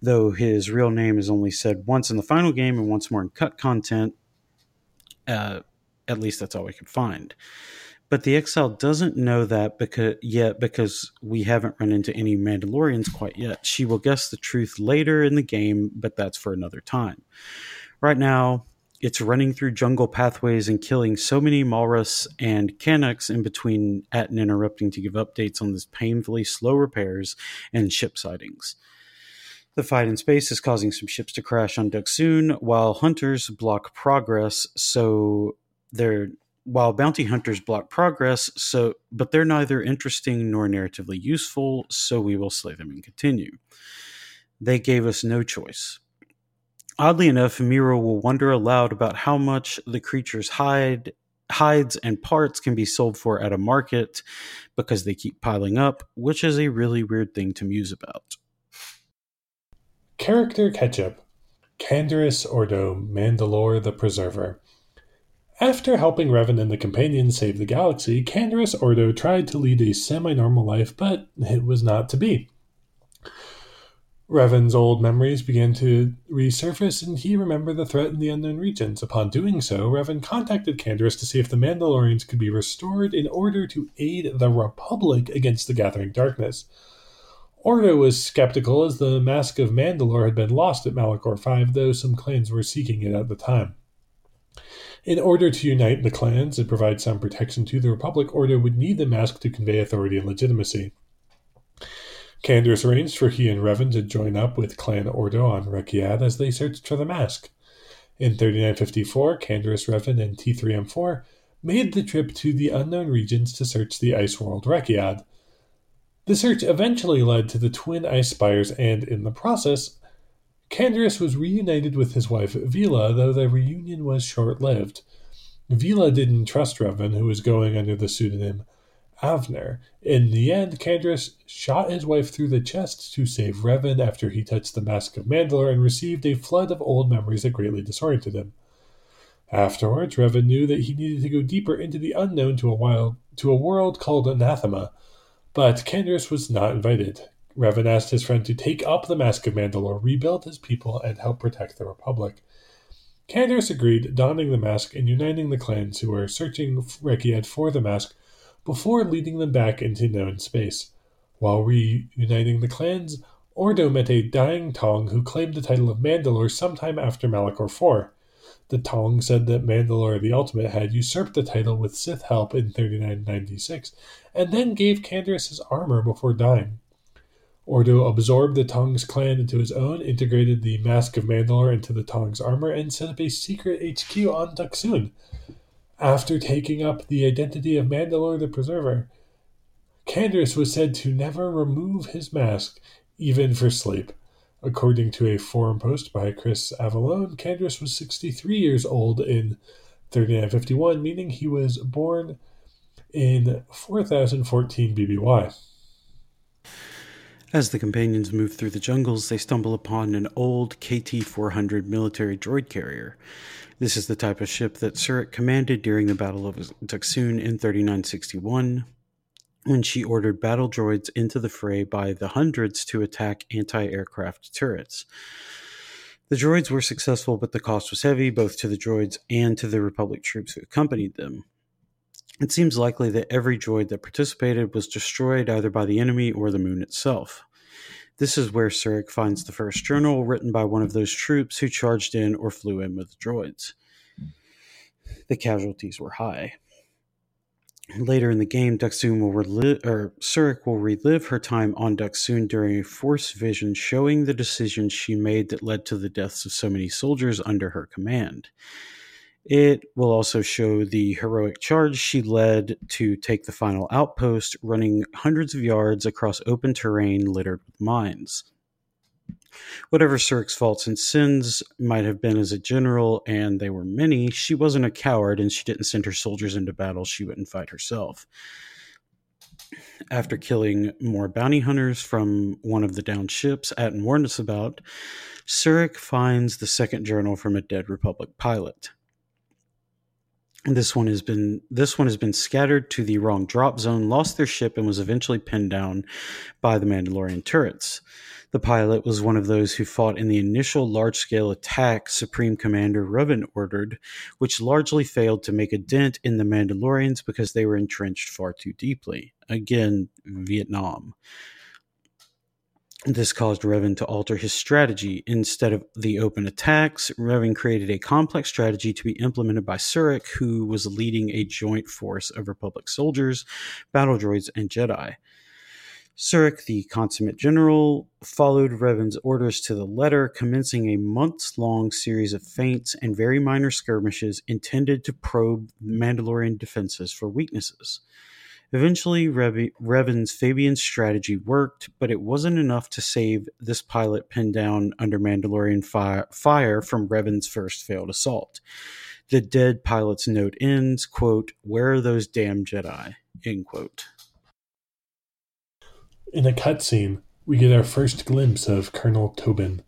Though his real name is only said once in the final game and once more in cut content, uh, at least that's all we could find. But the Exile doesn't know that because yet because we haven't run into any Mandalorians quite yet. She will guess the truth later in the game, but that's for another time. Right now, it's running through jungle pathways and killing so many Maalraas and Cannoks in between at and interrupting to give updates on this painfully slow repairs and ship sightings. The fight in space is causing some ships to crash on Dxun, while hunters block progress. So they're while bounty hunters block progress. So, but they're neither interesting nor narratively useful. So we will slay them and continue. They gave us no choice. Oddly enough, Mira will wonder aloud about how much the creature's hide, hides and parts can be sold for at a market because they keep piling up, which is a really weird thing to muse about. Character Ketchup Canderous Ordo, Mandalore the Preserver. After helping Revan and the Companions save the galaxy, Canderous Ordo tried to lead a semi normal life, but it was not to be. Revan's old memories began to resurface, and he remembered the threat in the unknown regions. Upon doing so, Revan contacted Canderous to see if the Mandalorians could be restored in order to aid the Republic against the gathering darkness. Ordo was skeptical as the Mask of Mandalore had been lost at Malachor V, though some clans were seeking it at the time. In order to unite the clans and provide some protection to the Republic, Ordo would need the mask to convey authority and legitimacy. Canderous arranged for he and Revan to join up with Clan Ordo on Rekkiad as they searched for the mask. In 3954, Canderous, Revan, and T3M4 made the trip to the unknown regions to search the ice world Rekkiad. The search eventually led to the twin ice spires, and in the process, Canderous was reunited with his wife Vila, though the reunion was short lived. Vila didn't trust Revan, who was going under the pseudonym Avner. In the end, Canderous shot his wife through the chest to save Revan after he touched the Mask of Mandalore and received a flood of old memories that greatly disoriented him. Afterwards, Revan knew that he needed to go deeper into the unknown to a wild to a world called Anathema, but Canderous was not invited. Revan asked his friend to take up the Mask of Mandalore, rebuild his people, and help protect the Republic. Canderous agreed, donning the mask and uniting the clans who were searching Rekkiad for the mask before leading them back into known space. While reuniting the clans, Ordo met a dying Taung who claimed the title of Mandalore sometime after Malachor IV. The Taung said that Mandalore the Ultimate had usurped the title with Sith help in 3996, and then gave Canderous his armor before dying. Ordo absorbed the Taung's clan into his own, integrated the Mask of Mandalore into the Taung's armor, and set up a secret HQ on Dxun. After taking up the identity of Mandalore the Preserver, Canderous was said to never remove his mask, even for sleep. According to a forum post by Chris Avellone, Canderous was 63 years old in 3951, meaning he was born in 4014 BBY. As the companions move through the jungles, they stumble upon an old KT 400 military droid carrier. This is the type of ship that Surik commanded during the Battle of Dxun in 3961, when she ordered battle droids into the fray by the hundreds to attack anti aircraft turrets. The droids were successful, but the cost was heavy both to the droids and to the Republic troops who accompanied them. It seems likely that every droid that participated was destroyed either by the enemy or the moon itself. This is where Surik finds the first journal written by one of those troops who charged in or flew in with droids. The casualties were high. Later in the game, Dxun will relive, or Surik will relive her time on Dxun during a Force vision, showing the decisions she made that led to the deaths of so many soldiers under her command. It will also show the heroic charge she led to take the final outpost, running hundreds of yards across open terrain littered with mines. Whatever Surik's faults and sins might have been as a general, and they were many, she wasn't a coward and she didn't send her soldiers into battle she wouldn't fight herself. After killing more bounty hunters from one of the downed ships Atton warned us about, Surik finds the second journal from a dead Republic pilot. This one has been this one has been scattered to the wrong drop zone, lost their ship, and was eventually pinned down by the Mandalorian turrets. The pilot was one of those who fought in the initial large scale attack Supreme Commander Revan ordered, which largely failed to make a dent in the Mandalorians because they were entrenched far too deeply. Again, Vietnam. This caused Revan to alter his strategy. Instead of the open attacks, Revan created a complex strategy to be implemented by Surik, who was leading a joint force of Republic soldiers, battle droids, and Jedi. Surik, the consummate general, followed Revan's orders to the letter, commencing a months long series of feints and very minor skirmishes intended to probe Mandalorian defenses for weaknesses. Eventually, Revan's Fabian strategy worked, but it wasn't enough to save this pilot pinned down under Mandalorian fire, from Revan's first failed assault. The dead pilot's note ends, quote, Where are those damn Jedi? End quote. In a cutscene, we get our first glimpse of Colonel Tobin.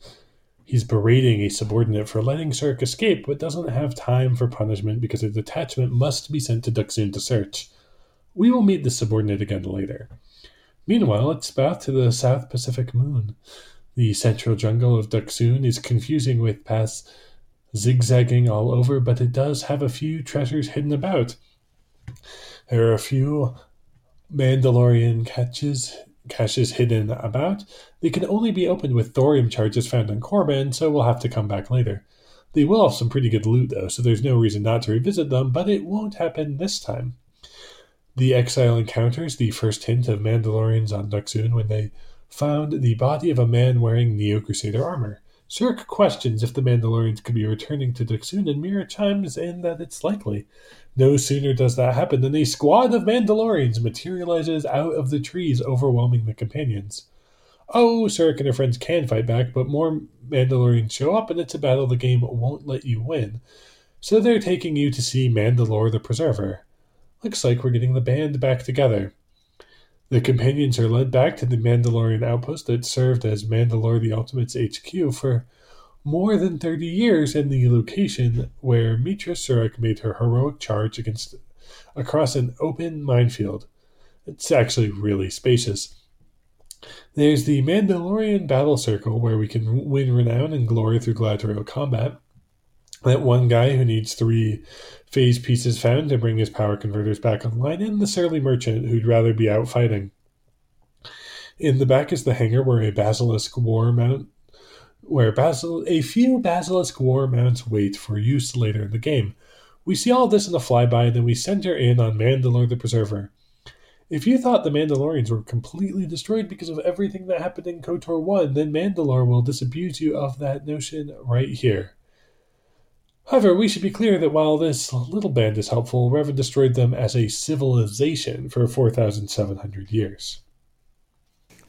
He's berating a subordinate for letting Surik escape, but doesn't have time for punishment because a detachment must be sent to Dxun to search. We will meet the subordinate again later. Meanwhile, it's back to the South Pacific moon. The central jungle of Dxun is confusing with paths zigzagging all over, but it does have a few treasures hidden about. There are a few Mandalorian caches, caches hidden about. They can only be opened with thorium charges found on Korriban, so we'll have to come back later. They will have some pretty good loot, though, so there's no reason not to revisit them, but it won't happen this time. The exile encounters the first hint of Mandalorians on Dxun when they found the body of a man wearing Neo Crusader armor. Surik questions if the Mandalorians could be returning to Dxun, and Mira chimes in that it's likely. No sooner does that happen than a squad of Mandalorians materializes out of the trees, overwhelming the companions. Oh, Surik and her friends can fight back, but more Mandalorians show up, and it's a battle the game won't let you win. So they're taking you to see Mandalore the Preserver. Looks like we're getting the band back together. The companions are led back to the Mandalorian outpost that served as Mandalore the Ultimate's HQ for more than 30 years and the location where Meetra Surik made her heroic charge against across an open minefield. It's actually really spacious. There's the Mandalorian Battle Circle where we can win renown and glory through gladiatorial combat. That one guy who needs three phase pieces found to bring his power converters back online, and the surly merchant who'd rather be out fighting. In the back is the hangar where a basilisk war mount where basil a few basilisk war mounts wait for use later in the game. We see all this in the flyby, and then we center in on Mandalore the Preserver. If you thought the Mandalorians were completely destroyed because of everything that happened in KOTOR 1, then Mandalore will disabuse you of that notion right here. However, we should be clear that while this little band is helpful, Revan destroyed them as a civilization for 4,700 years.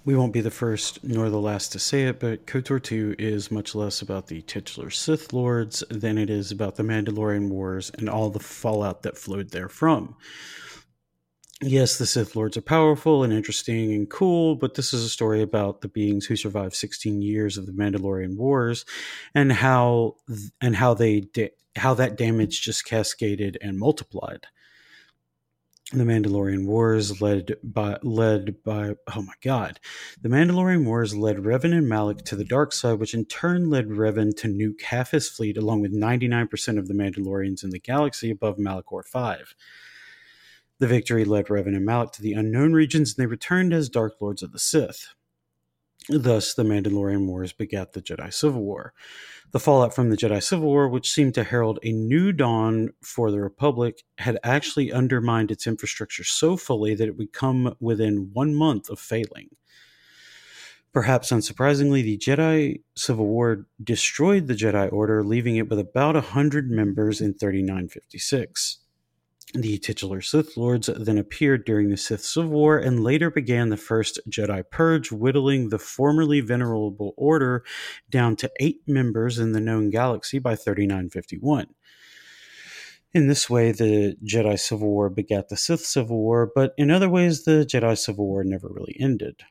We won't be the first nor the last to say it, but KOTOR 2 is much less about the titular Sith Lords than it is about the Mandalorian Wars and all the fallout that flowed therefrom. Yes, the Sith Lords are powerful and interesting and cool, but this is a story about the beings who survived 16 years of the Mandalorian Wars and how and how they da- how that damage just cascaded and multiplied the Mandalorian Wars led by led by oh my god. The Mandalorian Wars led Revan and Malak to the dark side, which in turn led Revan to nuke half his fleet along with 99% of the Mandalorians in the galaxy above Malachor 5. The victory led Revan and Malak to the unknown regions and they returned as Dark Lords of the Sith. Thus, the Mandalorian Wars begat the Jedi Civil War. The fallout from the Jedi Civil War, which seemed to herald a new dawn for the Republic, had actually undermined its infrastructure so fully that it would come within one month of failing. Perhaps unsurprisingly, the Jedi Civil War destroyed the Jedi Order, leaving it with about a hundred members in 3956. The titular Sith Lords then appeared during the Sith Civil War and later began the first Jedi Purge, whittling the formerly venerable order down to eight members in the known galaxy by 3951. In this way, the Jedi Civil War begat the Sith Civil War, but in other ways, the Jedi Civil War never really ended.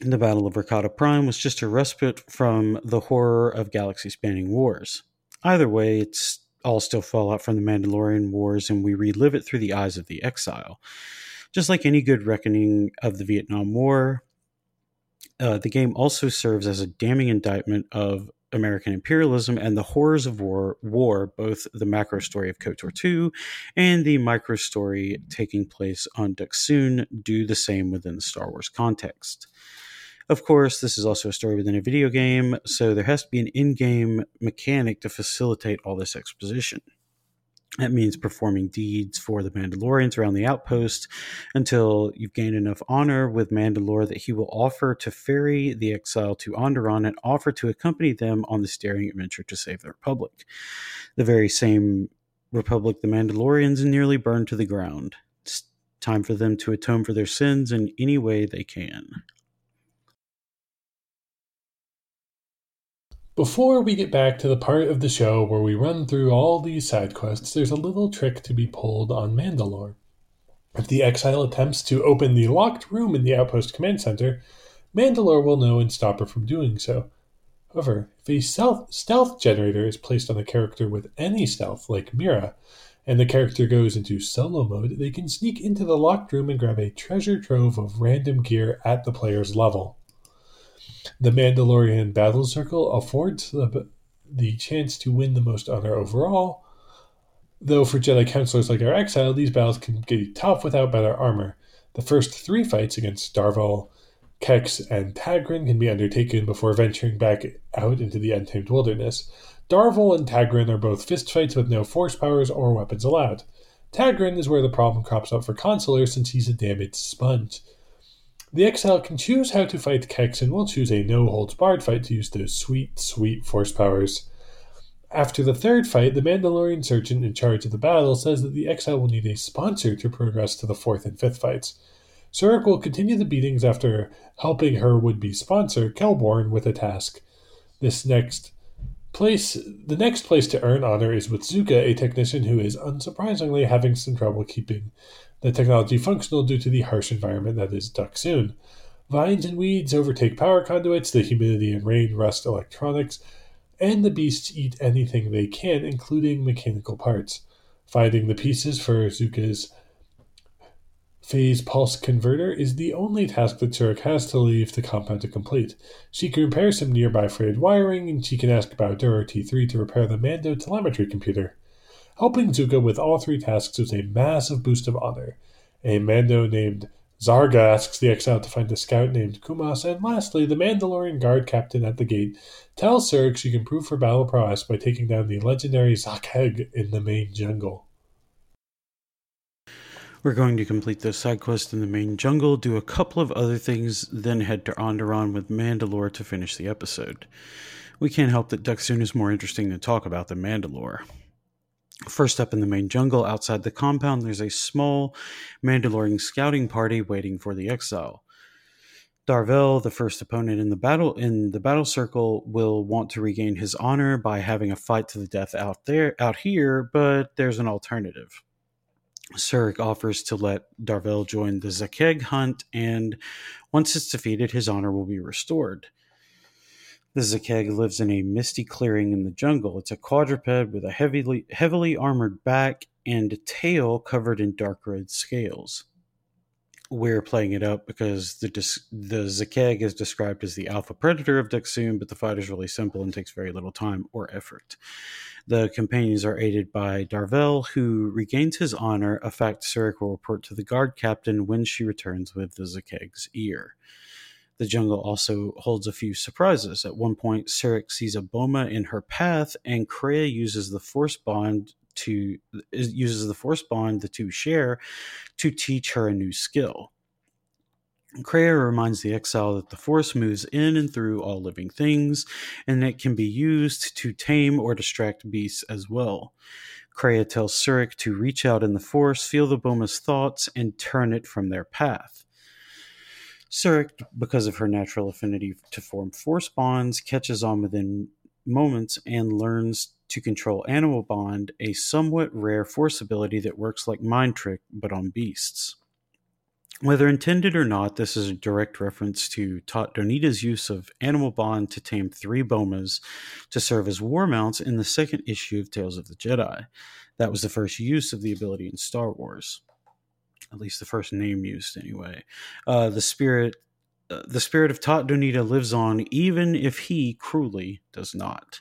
The Battle of Rakata Prime was just a respite from the horror of galaxy spanning wars. Either way, it's all still fallout from the Mandalorian Wars, and we relive it through the eyes of the exile. Just like any good reckoning of the Vietnam War, uh, the game also serves as a damning indictment of American imperialism and the horrors of war, war, both the macro story of KOTOR 2 and the micro story taking place on Dxun do the same within the Star Wars context. Of course, this is also a story within a video game, so there has to be an in game mechanic to facilitate all this exposition. That means performing deeds for the Mandalorians around the outpost until you've gained enough honor with Mandalore that he will offer to ferry the exile to Onderon and offer to accompany them on this daring adventure to save the Republic. The very same Republic the Mandalorians nearly burned to the ground. It's time for them to atone for their sins in any way they can. Before we get back to the part of the show where we run through all these side quests, there's a little trick to be pulled on Mandalore. If the exile attempts to open the locked room in the outpost command center, Mandalore will know and stop her from doing so. However, if a stealth, stealth generator is placed on a character with any stealth, like Mira, and the character goes into solo mode, they can sneak into the locked room and grab a treasure trove of random gear at the player's level. The Mandalorian Battle Circle affords the, the chance to win the most honor overall, though for Jedi counselors like our exile, these battles can get tough without better armor. The first three fights against Darval, Kex, and Tagrin can be undertaken before venturing back out into the untamed wilderness. Darval and Tagrin are both fistfights with no force powers or weapons allowed. Tagrin is where the problem crops up for Consular since he's a damaged sponge. The exile can choose how to fight Kex and will choose a no holds barred fight to use those sweet, sweet force powers. After the third fight, the Mandalorian surgeon in charge of the battle says that the exile will need a sponsor to progress to the fourth and fifth fights. Surik will continue the beatings after helping her would be sponsor, Kelborn, with a task. This next place the next place to earn honor is with Zuka, a technician who is unsurprisingly having some trouble keeping the technology functional due to the harsh environment that is Dxun. Vines and weeds overtake power conduits, the humidity and rain rust electronics, and the beasts eat anything they can, including mechanical parts. Finding the pieces for Zuka's phase pulse converter is the only task that Surik has to leave the compound to complete. She can repair some nearby frayed wiring, and she can ask Bao-Dur T3 to repair the Mando telemetry computer. Helping Zuka with all three tasks was a massive boost of honor. A Mando named Zarga asks the exile to find a scout named Kumas, and lastly, the Mandalorian guard captain at the gate tells Surik she can prove her battle prowess by taking down the legendary Zakkeg in the main jungle. We're going to complete the side quest in the main jungle, do a couple of other things, then head to Onderon with Mandalore to finish the episode. we can't help that Dxun is more interesting to talk about than Mandalore. First up in the main jungle outside the compound, there's a small Mandalorian scouting party waiting for the exile. Darvel, the first opponent in the battle in the battle circle, will want to regain his honor by having a fight to the death out there out here, but there's an alternative. Surik offers to let Darvel join the Zakkeg hunt, and once it's defeated, his honor will be restored. The Zakkeg lives in a misty clearing in the jungle. It's a quadruped with a heavily heavily armored back and tail covered in dark red scales. We're playing it up because the the Zakkeg is described as the alpha predator of Dxun, but the fight is really simple and takes very little time or effort. The companions are aided by Darvel, who regains his honor, a fact Surik will report to the guard captain when she returns with the Zakkeg's ear. The jungle also holds a few surprises. At one point, Surik sees a boma in her path, and Kreia uses the force bond to uses the force bond the two share to teach her a new skill. Kreia reminds the exile that the Force moves in and through all living things, and it can be used to tame or distract beasts as well. Kreia tells Surik to reach out in the Force, feel the Boma's thoughts, and turn it from their path. Surik, because of her natural affinity to form force bonds, catches on within moments and learns to control Animal Bond, a somewhat rare force ability that works like Mind Trick but on beasts. Whether intended or not, this is a direct reference to Tott Doneeta's use of Animal Bond to tame three Bomas to serve as war mounts in the second issue of Tales of the Jedi. That was the first use of the ability in Star Wars at least the first name used anyway. Uh, the spirit, uh, the spirit of Tott Doneeta lives on, even if he cruelly does not.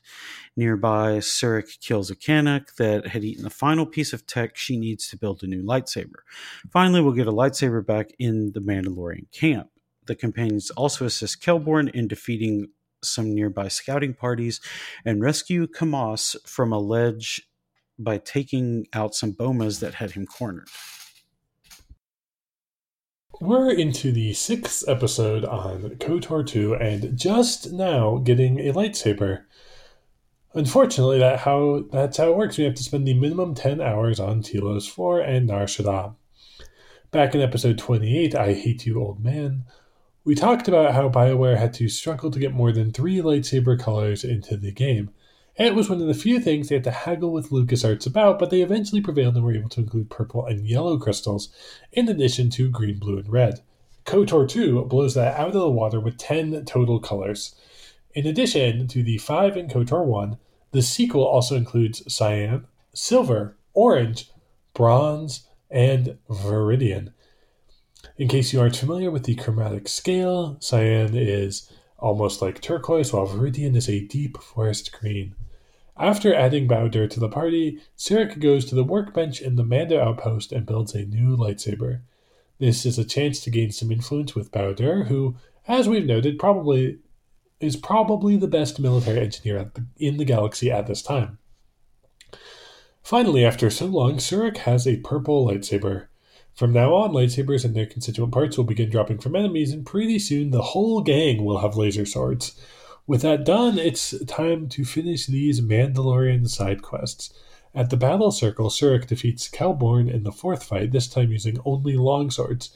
Nearby, Surik kills a Cannok that had eaten the final piece of tech she needs to build a new lightsaber. Finally, we'll get a lightsaber back in the Mandalorian camp. The companions also assist Kelborn in defeating some nearby scouting parties and rescue Kamas from a ledge by taking out some bomas that had him cornered. We're into the sixth episode on KOTOR 2 and just now getting a lightsaber. Unfortunately, that how that's how it works. We have to spend the minimum 10 hours on Telos 4 and Nar Shaddaa. Back in episode 28, I Hate You Old Man, we talked about how BioWare had to struggle to get more than three lightsaber colors into the game. It was one of the few things they had to haggle with LucasArts about, but they eventually prevailed and were able to include purple and yellow crystals, in addition to green, blue, and red. KOTOR 2 blows that out of the water with 10 total colors. In addition to the 5 in KOTOR 1, the sequel also includes cyan, silver, orange, bronze, and viridian. In case you aren't familiar with the chromatic scale, cyan is almost like turquoise, while viridian is a deep forest green. After adding Bao-Dur to the party, Surik goes to the workbench in the Mando outpost and builds a new lightsaber. This is a chance to gain some influence with Bao-Dur, who, as we've noted, probably is probably the best military engineer the, in the galaxy at this time. Finally, after so long, Surik has a purple lightsaber. From now on, lightsabers and their constituent parts will begin dropping from enemies, and pretty soon the whole gang will have laser swords. With that done, it's time to finish these Mandalorian side quests. At the battle circle, Surik defeats Kelborn in the fourth fight, this time using only longswords.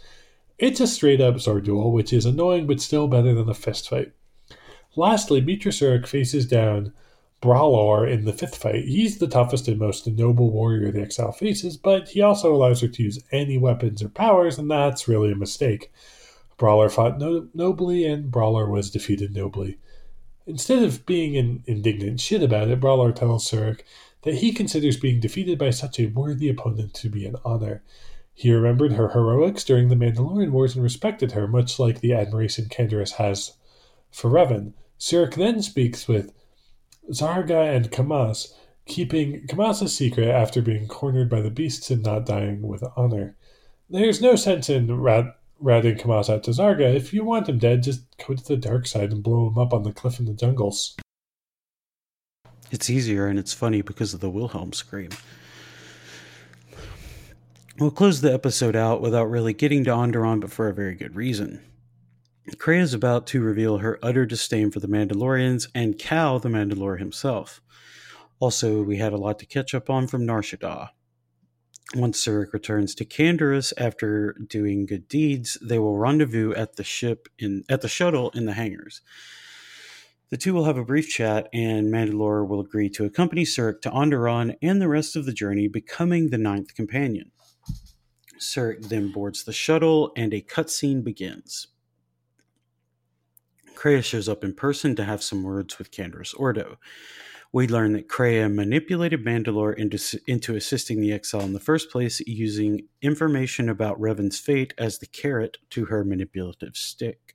It's a straight up sword duel, which is annoying but still better than a fist fight. Lastly, Meetra Surik faces down Bralor in the fifth fight. He's the toughest and most noble warrior the Exile faces, but he also allows her to use any weapons or powers, and that's really a mistake. Bralor fought no- nobly, and Bralor was defeated nobly. Instead of being an indignant shit about it, Bralor tells Surik that he considers being defeated by such a worthy opponent to be an honor. He remembered her heroics during the Mandalorian Wars and respected her, much like the admiration Canderous has for Revan. Surik then speaks with Zarga and Kamas, keeping Kamas' a secret after being cornered by the beasts and not dying with honor. There's no sense in rat rather than come out to Zarga. If you want him dead, just go to the dark side and blow him up on the cliff in the jungles. It's easier and it's funny because of the Wilhelm scream. We'll close the episode out without really getting to Onderon, but for a very good reason. Kreia is about to reveal her utter disdain for the Mandalorians and Cal, the Mandalore himself. Also, we had a lot to catch up on from Nar Shaddaa. Once Surik returns to Canderous after doing good deeds, they will rendezvous at the ship in at the shuttle in the hangars. The two will have a brief chat, and Mandalore will agree to accompany Surik to Onderon and the rest of the journey, becoming the ninth companion. Surik then boards the shuttle, and a cutscene begins. Kreia shows up in person to have some words with Canderous Ordo. We learn that Kreia manipulated Mandalore into, into assisting the exile in the first place, using information about Revan's fate as the carrot to her manipulative stick.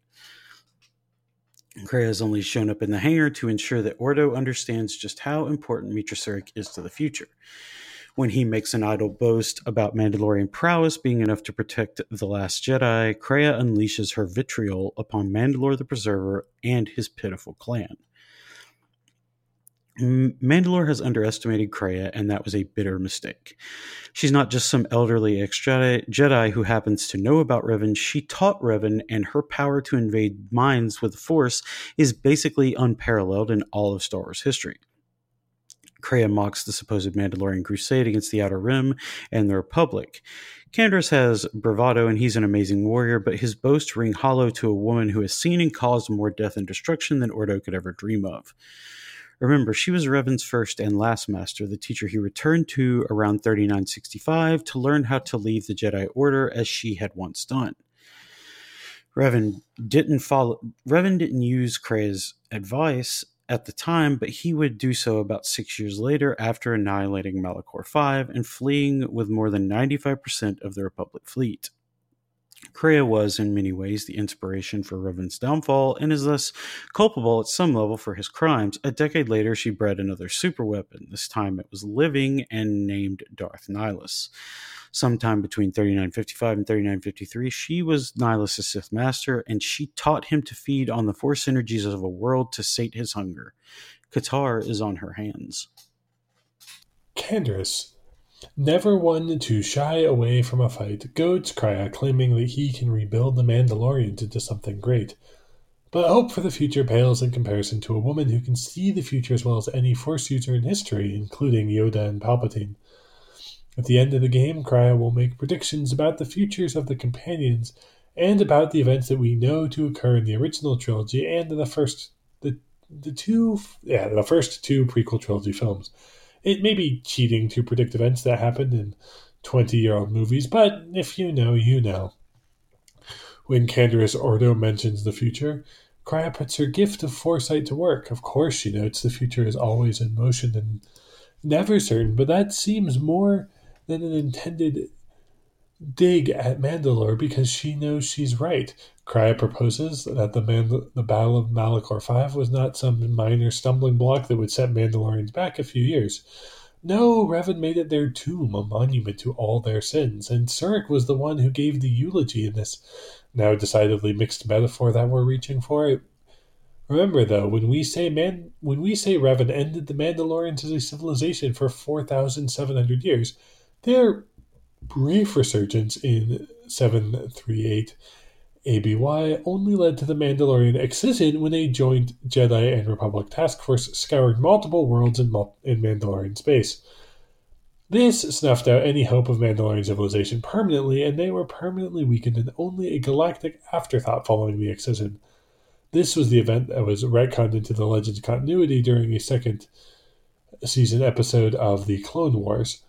Kreia has only shown up in the hangar to ensure that Ordo understands just how important Meetra Surik is to the future. When he makes an idle boast about Mandalorian prowess being enough to protect the Last Jedi, Kreia unleashes her vitriol upon Mandalore the Preserver and his pitiful clan. Mandalore has underestimated Kreia, and that was a bitter mistake. She's not just some elderly ex Jedi who happens to know about Revan. She taught Revan, and her power to invade minds with the Force is basically unparalleled in all of Star Wars history. Kreia mocks the supposed Mandalorian crusade against the Outer Rim and the Republic. Canderous has bravado and he's an amazing warrior, but his boasts ring hollow to a woman who has seen and caused more death and destruction than Ordo could ever dream of. Remember, she was Revan's first and last master, the teacher he returned to around 3965 to learn how to leave the Jedi Order as she had once done. Revan didn't follow Revan didn't use Kreia's advice at the time, but he would do so about six years later after annihilating Malachor V and fleeing with more than 95% of the Republic fleet. Kreia was, in many ways, the inspiration for Revan's downfall and is thus culpable at some level for his crimes. A decade later, she bred another superweapon. This time it was living and named Darth Nihilus. Sometime between 3955 and 3953, she was Nihilus' Sith Master, and she taught him to feed on the force energies of a world to sate his hunger. Katarr is on her hands. Canderous Never one to shy away from a fight, goads Kreia, claiming that he can rebuild the Mandalorians into something great. But hope for the future pales in comparison to a woman who can see the future as well as any Force user in history, including Yoda and Palpatine. At the end of the game, Kreia will make predictions about the futures of the companions and about the events that we know to occur in the original trilogy and the first the the two yeah the first two prequel trilogy films. It may be cheating to predict events that happened in 20 year old movies, but if you know, you know. When Canderous Ordo mentions the future, Kreia puts her gift of foresight to work. Of course, she notes the future is always in motion and never certain, but that seems more than an intended dig at Mandalore because she knows she's right. Kreia proposes that the, Mandal- the Battle of Malachor V was not some minor stumbling block that would set Mandalorians back a few years. No, Revan made it their tomb, a monument to all their sins, and Surik was the one who gave the eulogy in this now decidedly mixed metaphor that we're reaching for. Remember, though, when we say man, when we say Revan ended the Mandalorians as a civilization for four thousand seven hundred years, they're brief resurgence in 738 ABY only led to the Mandalorian excision when a joint Jedi and Republic task force scoured multiple worlds in, in Mandalorian space. This snuffed out any hope of Mandalorian civilization permanently, and they were permanently weakened and only a galactic afterthought following the excision. This was the event that was retconned into the Legends continuity during a second season episode of the Clone Wars.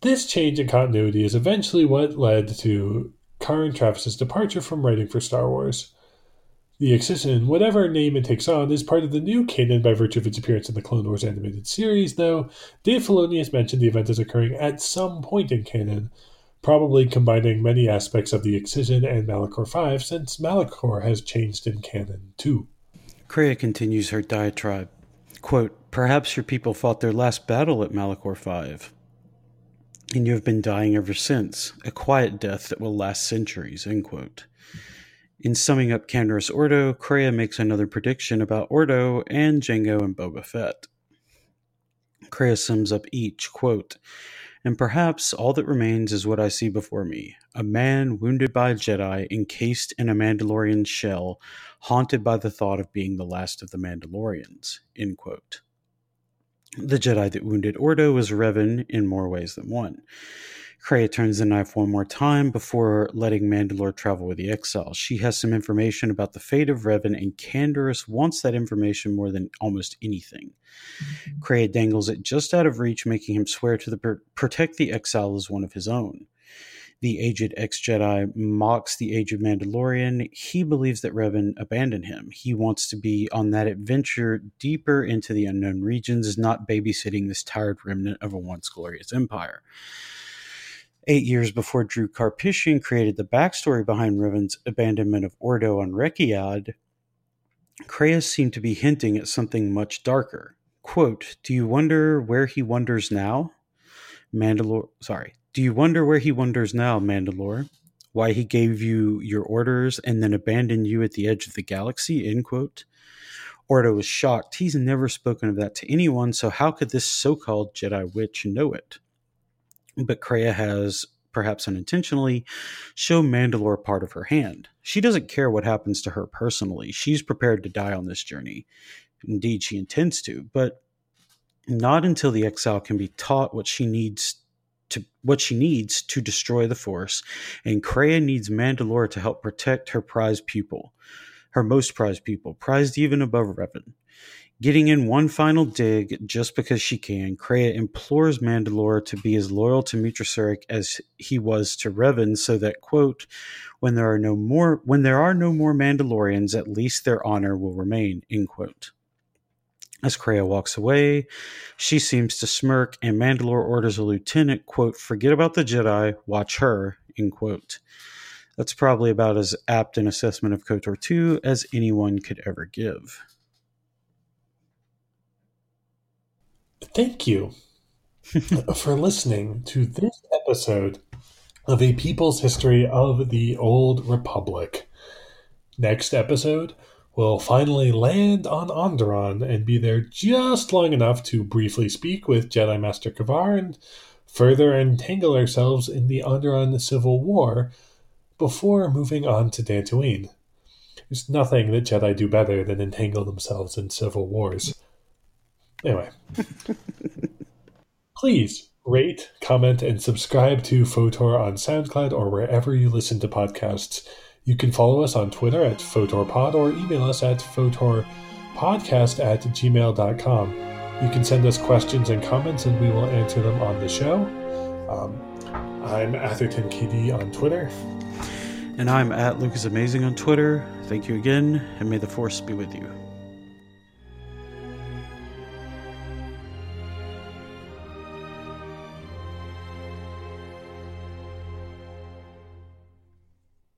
This change in continuity is eventually what led to Karen Traviss's departure from writing for Star Wars. The Excision, whatever name it takes on, is part of the new canon by virtue of its appearance in the Clone Wars animated series, though Dave Filoni has mentioned the event is occurring at some point in canon, probably combining many aspects of the Excision and Malachor 5, since Malachor has changed in canon too. Kreia continues her diatribe. Quote, Perhaps your people fought their last battle at Malachor 5 and you have been dying ever since, a quiet death that will last centuries. In summing up Canderous Ordo, Kreia makes another prediction about Ordo and Jango and Boba Fett. Kreia sums up each quote, And perhaps all that remains is what I see before me a man wounded by a Jedi, encased in a Mandalorian shell, haunted by the thought of being the last of the Mandalorians. End quote. The Jedi that wounded Ordo was Revan in more ways than one. Kreia turns the knife one more time before letting Mandalore travel with the exile. She has some information about the fate of Revan, and Canderous wants that information more than almost anything. Mm-hmm. Kreia dangles it just out of reach, making him swear to the, protect the exile as one of his own. The aged ex Jedi mocks the aged Mandalorian. He believes that Revan abandoned him. He wants to be on that adventure deeper into the unknown regions, not babysitting this tired remnant of a once glorious empire. Eight years before Drew Karpyshyn created the backstory behind Revan's abandonment of Ordo on Rekkiad, Kreia seemed to be hinting at something much darker. Quote, Do you wonder where he wonders now? Mandalore, sorry. Do you wonder where he wonders now, Mandalore? Why he gave you your orders and then abandoned you at the edge of the galaxy? End quote. Ordo was shocked. He's never spoken of that to anyone, so how could this so called Jedi witch know it? but Kreia has, perhaps unintentionally, shown Mandalore part of her hand. She doesn't care what happens to her personally. She's prepared to die on this journey. Indeed, she intends to, but not until the exile can be taught what she needs to what she needs to destroy the force, and Kreia needs Mandalore to help protect her prized pupil, her most prized pupil, prized even above Revan. Getting in one final dig just because she can, Kreia implores Mandalore to be as loyal to Meetra Surik as he was to Revan, so that quote, when there are no more when there are no more Mandalorians, at least their honor will remain, end quote. As Kreia walks away, she seems to smirk, and Mandalore orders a lieutenant, quote, forget about the Jedi, watch her, end quote. That's probably about as apt an assessment of KOTOR 2 as anyone could ever give. Thank you for listening to this episode of A People's History of the Old Republic. Next episode, we'll finally land on Onderon and be there just long enough to briefly speak with Jedi Master Kavar and further entangle ourselves in the Onderon Civil War before moving on to Dantooine. There's nothing that Jedi do better than entangle themselves in civil wars. Anyway, please rate, comment, and subscribe to Photor on SoundCloud or wherever you listen to podcasts. You can follow us on Twitter at PhotorPod or email us at PhotorPodcast at gmail.com. You can send us questions and comments and we will answer them on the show. Um, I'm Atherton KD on Twitter. And I'm at Lucas Amazing on Twitter. Thank you again, and may the Force be with you.